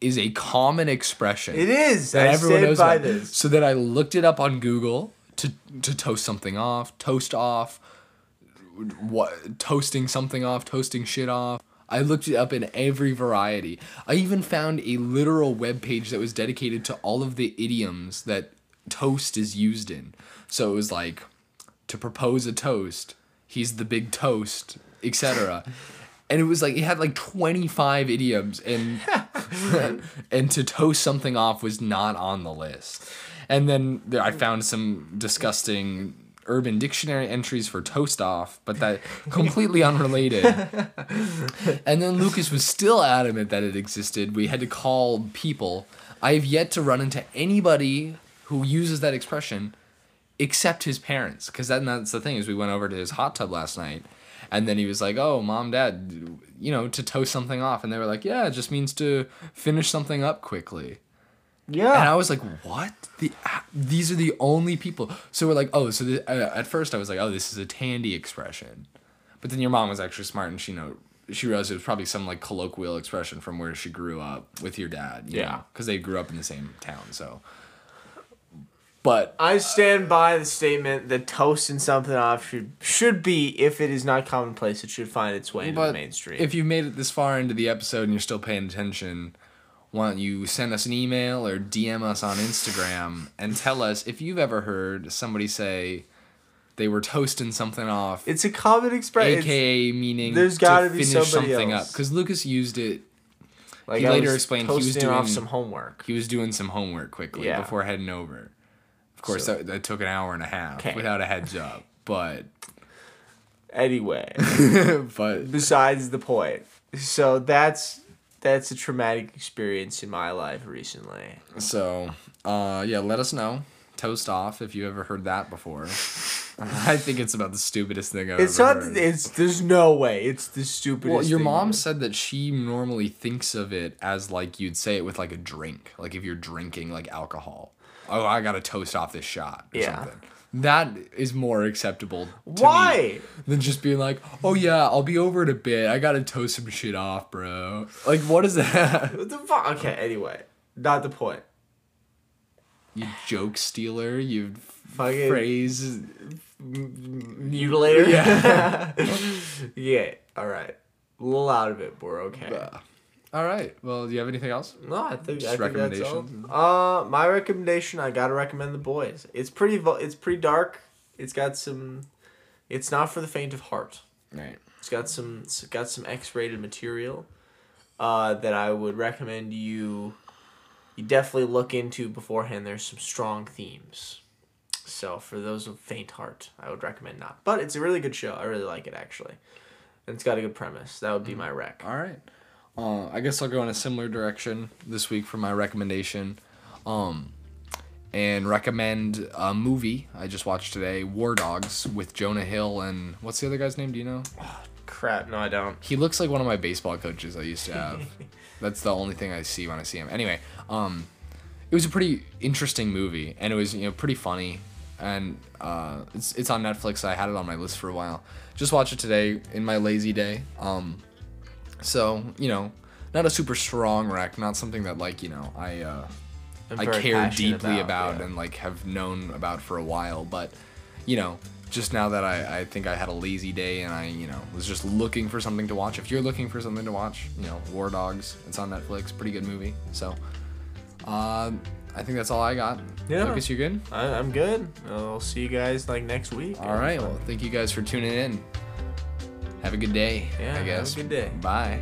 Speaker 1: is a common expression
Speaker 2: It is.
Speaker 1: that
Speaker 2: I
Speaker 1: everyone knows
Speaker 2: by
Speaker 1: about.
Speaker 2: this.
Speaker 1: So then I looked it up on Google to to toast something off, toast off, what toasting something off, toasting shit off. I looked it up in every variety. I even found a literal web page that was dedicated to all of the idioms that toast is used in. So it was like to propose a toast, he's the big toast, etc. [LAUGHS] and it was like it had like 25 idioms and [LAUGHS] and to toast something off was not on the list. And then there, I found some disgusting urban dictionary entries for toast off, but that [LAUGHS] completely unrelated. and then Lucas was still adamant that it existed. We had to call people. I have yet to run into anybody who uses that expression except his parents. Because then that's the thing is we went over to his hot tub last night and then he was like oh mom dad you know to toast something off. And they were like yeah it just means to finish something up quickly.
Speaker 2: Yeah.
Speaker 1: and i was like what? The these are the only people. So we're like oh so the, uh, at first i was like oh this is a tandy expression. But then your mom was actually smart and she know she realized it was probably some like colloquial expression from where she grew up with your dad
Speaker 2: Yeah.
Speaker 1: because they grew up in the same town so but
Speaker 2: I stand by the statement that toasting something off should should be, if it is not commonplace, it should find its way into the mainstream.
Speaker 1: If you've made it this far into the episode and you're still paying attention, why don't you send us an email or DM us on Instagram and tell us if you've ever heard somebody say, they were toasting something off.
Speaker 2: It's a common expression.
Speaker 1: AKA meaning
Speaker 2: there's
Speaker 1: to
Speaker 2: gotta be
Speaker 1: finish
Speaker 2: somebody
Speaker 1: something
Speaker 2: else.
Speaker 1: up because Lucas used it.
Speaker 2: Like
Speaker 1: he
Speaker 2: I
Speaker 1: later
Speaker 2: was
Speaker 1: explained he was
Speaker 2: toasting off
Speaker 1: doing-
Speaker 2: some homework.
Speaker 1: He was doing some homework quickly
Speaker 2: Yeah.
Speaker 1: before heading over. Of course,
Speaker 2: So-
Speaker 1: that, that took an hour and a half
Speaker 2: 'Kay.
Speaker 1: without a heads up. But
Speaker 2: Anyway, [LAUGHS]
Speaker 1: but
Speaker 2: besides the point. So that's that's a traumatic experience in my life recently.
Speaker 1: so uh yeah, let us know. Toast off if you ever heard that before. [LAUGHS] I think it's about the stupidest thing I've
Speaker 2: It's
Speaker 1: ever
Speaker 2: not.
Speaker 1: heard.
Speaker 2: It's there's no way. It's the stupidest.
Speaker 1: Well, your mom
Speaker 2: ever.
Speaker 1: said that she normally thinks of it as like you'd say it with like a drink, like if you're drinking like alcohol. Oh, I gotta toast off this shot or
Speaker 2: Yeah.
Speaker 1: something. That is more acceptable. To
Speaker 2: Why?
Speaker 1: Me than just being like, oh yeah, I'll be over in a bit. I gotta toast some shit off, bro. Like, what is that? [LAUGHS]
Speaker 2: What the fuck? Okay. Anyway, not the point.
Speaker 1: you joke stealer. You
Speaker 2: Fucking
Speaker 1: phrase.
Speaker 2: mutilator.
Speaker 1: Yeah. [LAUGHS]
Speaker 2: yeah. All right. A little out of it, but we're okay.
Speaker 1: All right. Well, do you have anything else?
Speaker 2: No, I think
Speaker 1: Just
Speaker 2: I think that's all. Uh, my recommendation. I gotta recommend the boys. It's pretty. vo- It's pretty dark. It's got some. It's not for the faint of heart.
Speaker 1: Right.
Speaker 2: It's got some. It's got some X-rated material. Uh, that I would recommend you. You definitely look into beforehand. There's some strong themes. So for those of faint heart, I would recommend not. But it's a really good show. I really like it actually, and it's got a good premise. That would be my rec.
Speaker 1: All right. Uh, I guess I'll go in a similar direction this week for my recommendation. Um, and recommend a movie I just watched today, War Dogs, with Jonah Hill and what's the other guy's name? Do you know? [SIGHS]
Speaker 2: Crap. No, I don't.
Speaker 1: He looks like one of my baseball coaches I used to have. [LAUGHS] That's the only thing I see when I see him. Anyway, um, it was a pretty interesting movie, and it was you know pretty funny, and uh, it's it's on Netflix. I had it on my list for a while. Just watched it today in my lazy day. Um, so you know, not a super strong rec, not something that like you know I uh,
Speaker 2: I'm
Speaker 1: I care deeply about,
Speaker 2: yeah.
Speaker 1: and like have known about for a while. But you know, just now that I, I think I had a lazy day and I you know was just looking for something to watch. If you're looking for something to watch, you know, War Dogs. It's on Netflix. Pretty good movie. So, uh, I think that's all I got.
Speaker 2: Yeah.
Speaker 1: Lucas, you good?
Speaker 2: I, I'm good. I'll see you guys like next week.
Speaker 1: All right. Well, thank you guys for tuning in. Have a good day.
Speaker 2: Yeah,
Speaker 1: I
Speaker 2: have a
Speaker 1: guess.
Speaker 2: good day.
Speaker 1: Bye.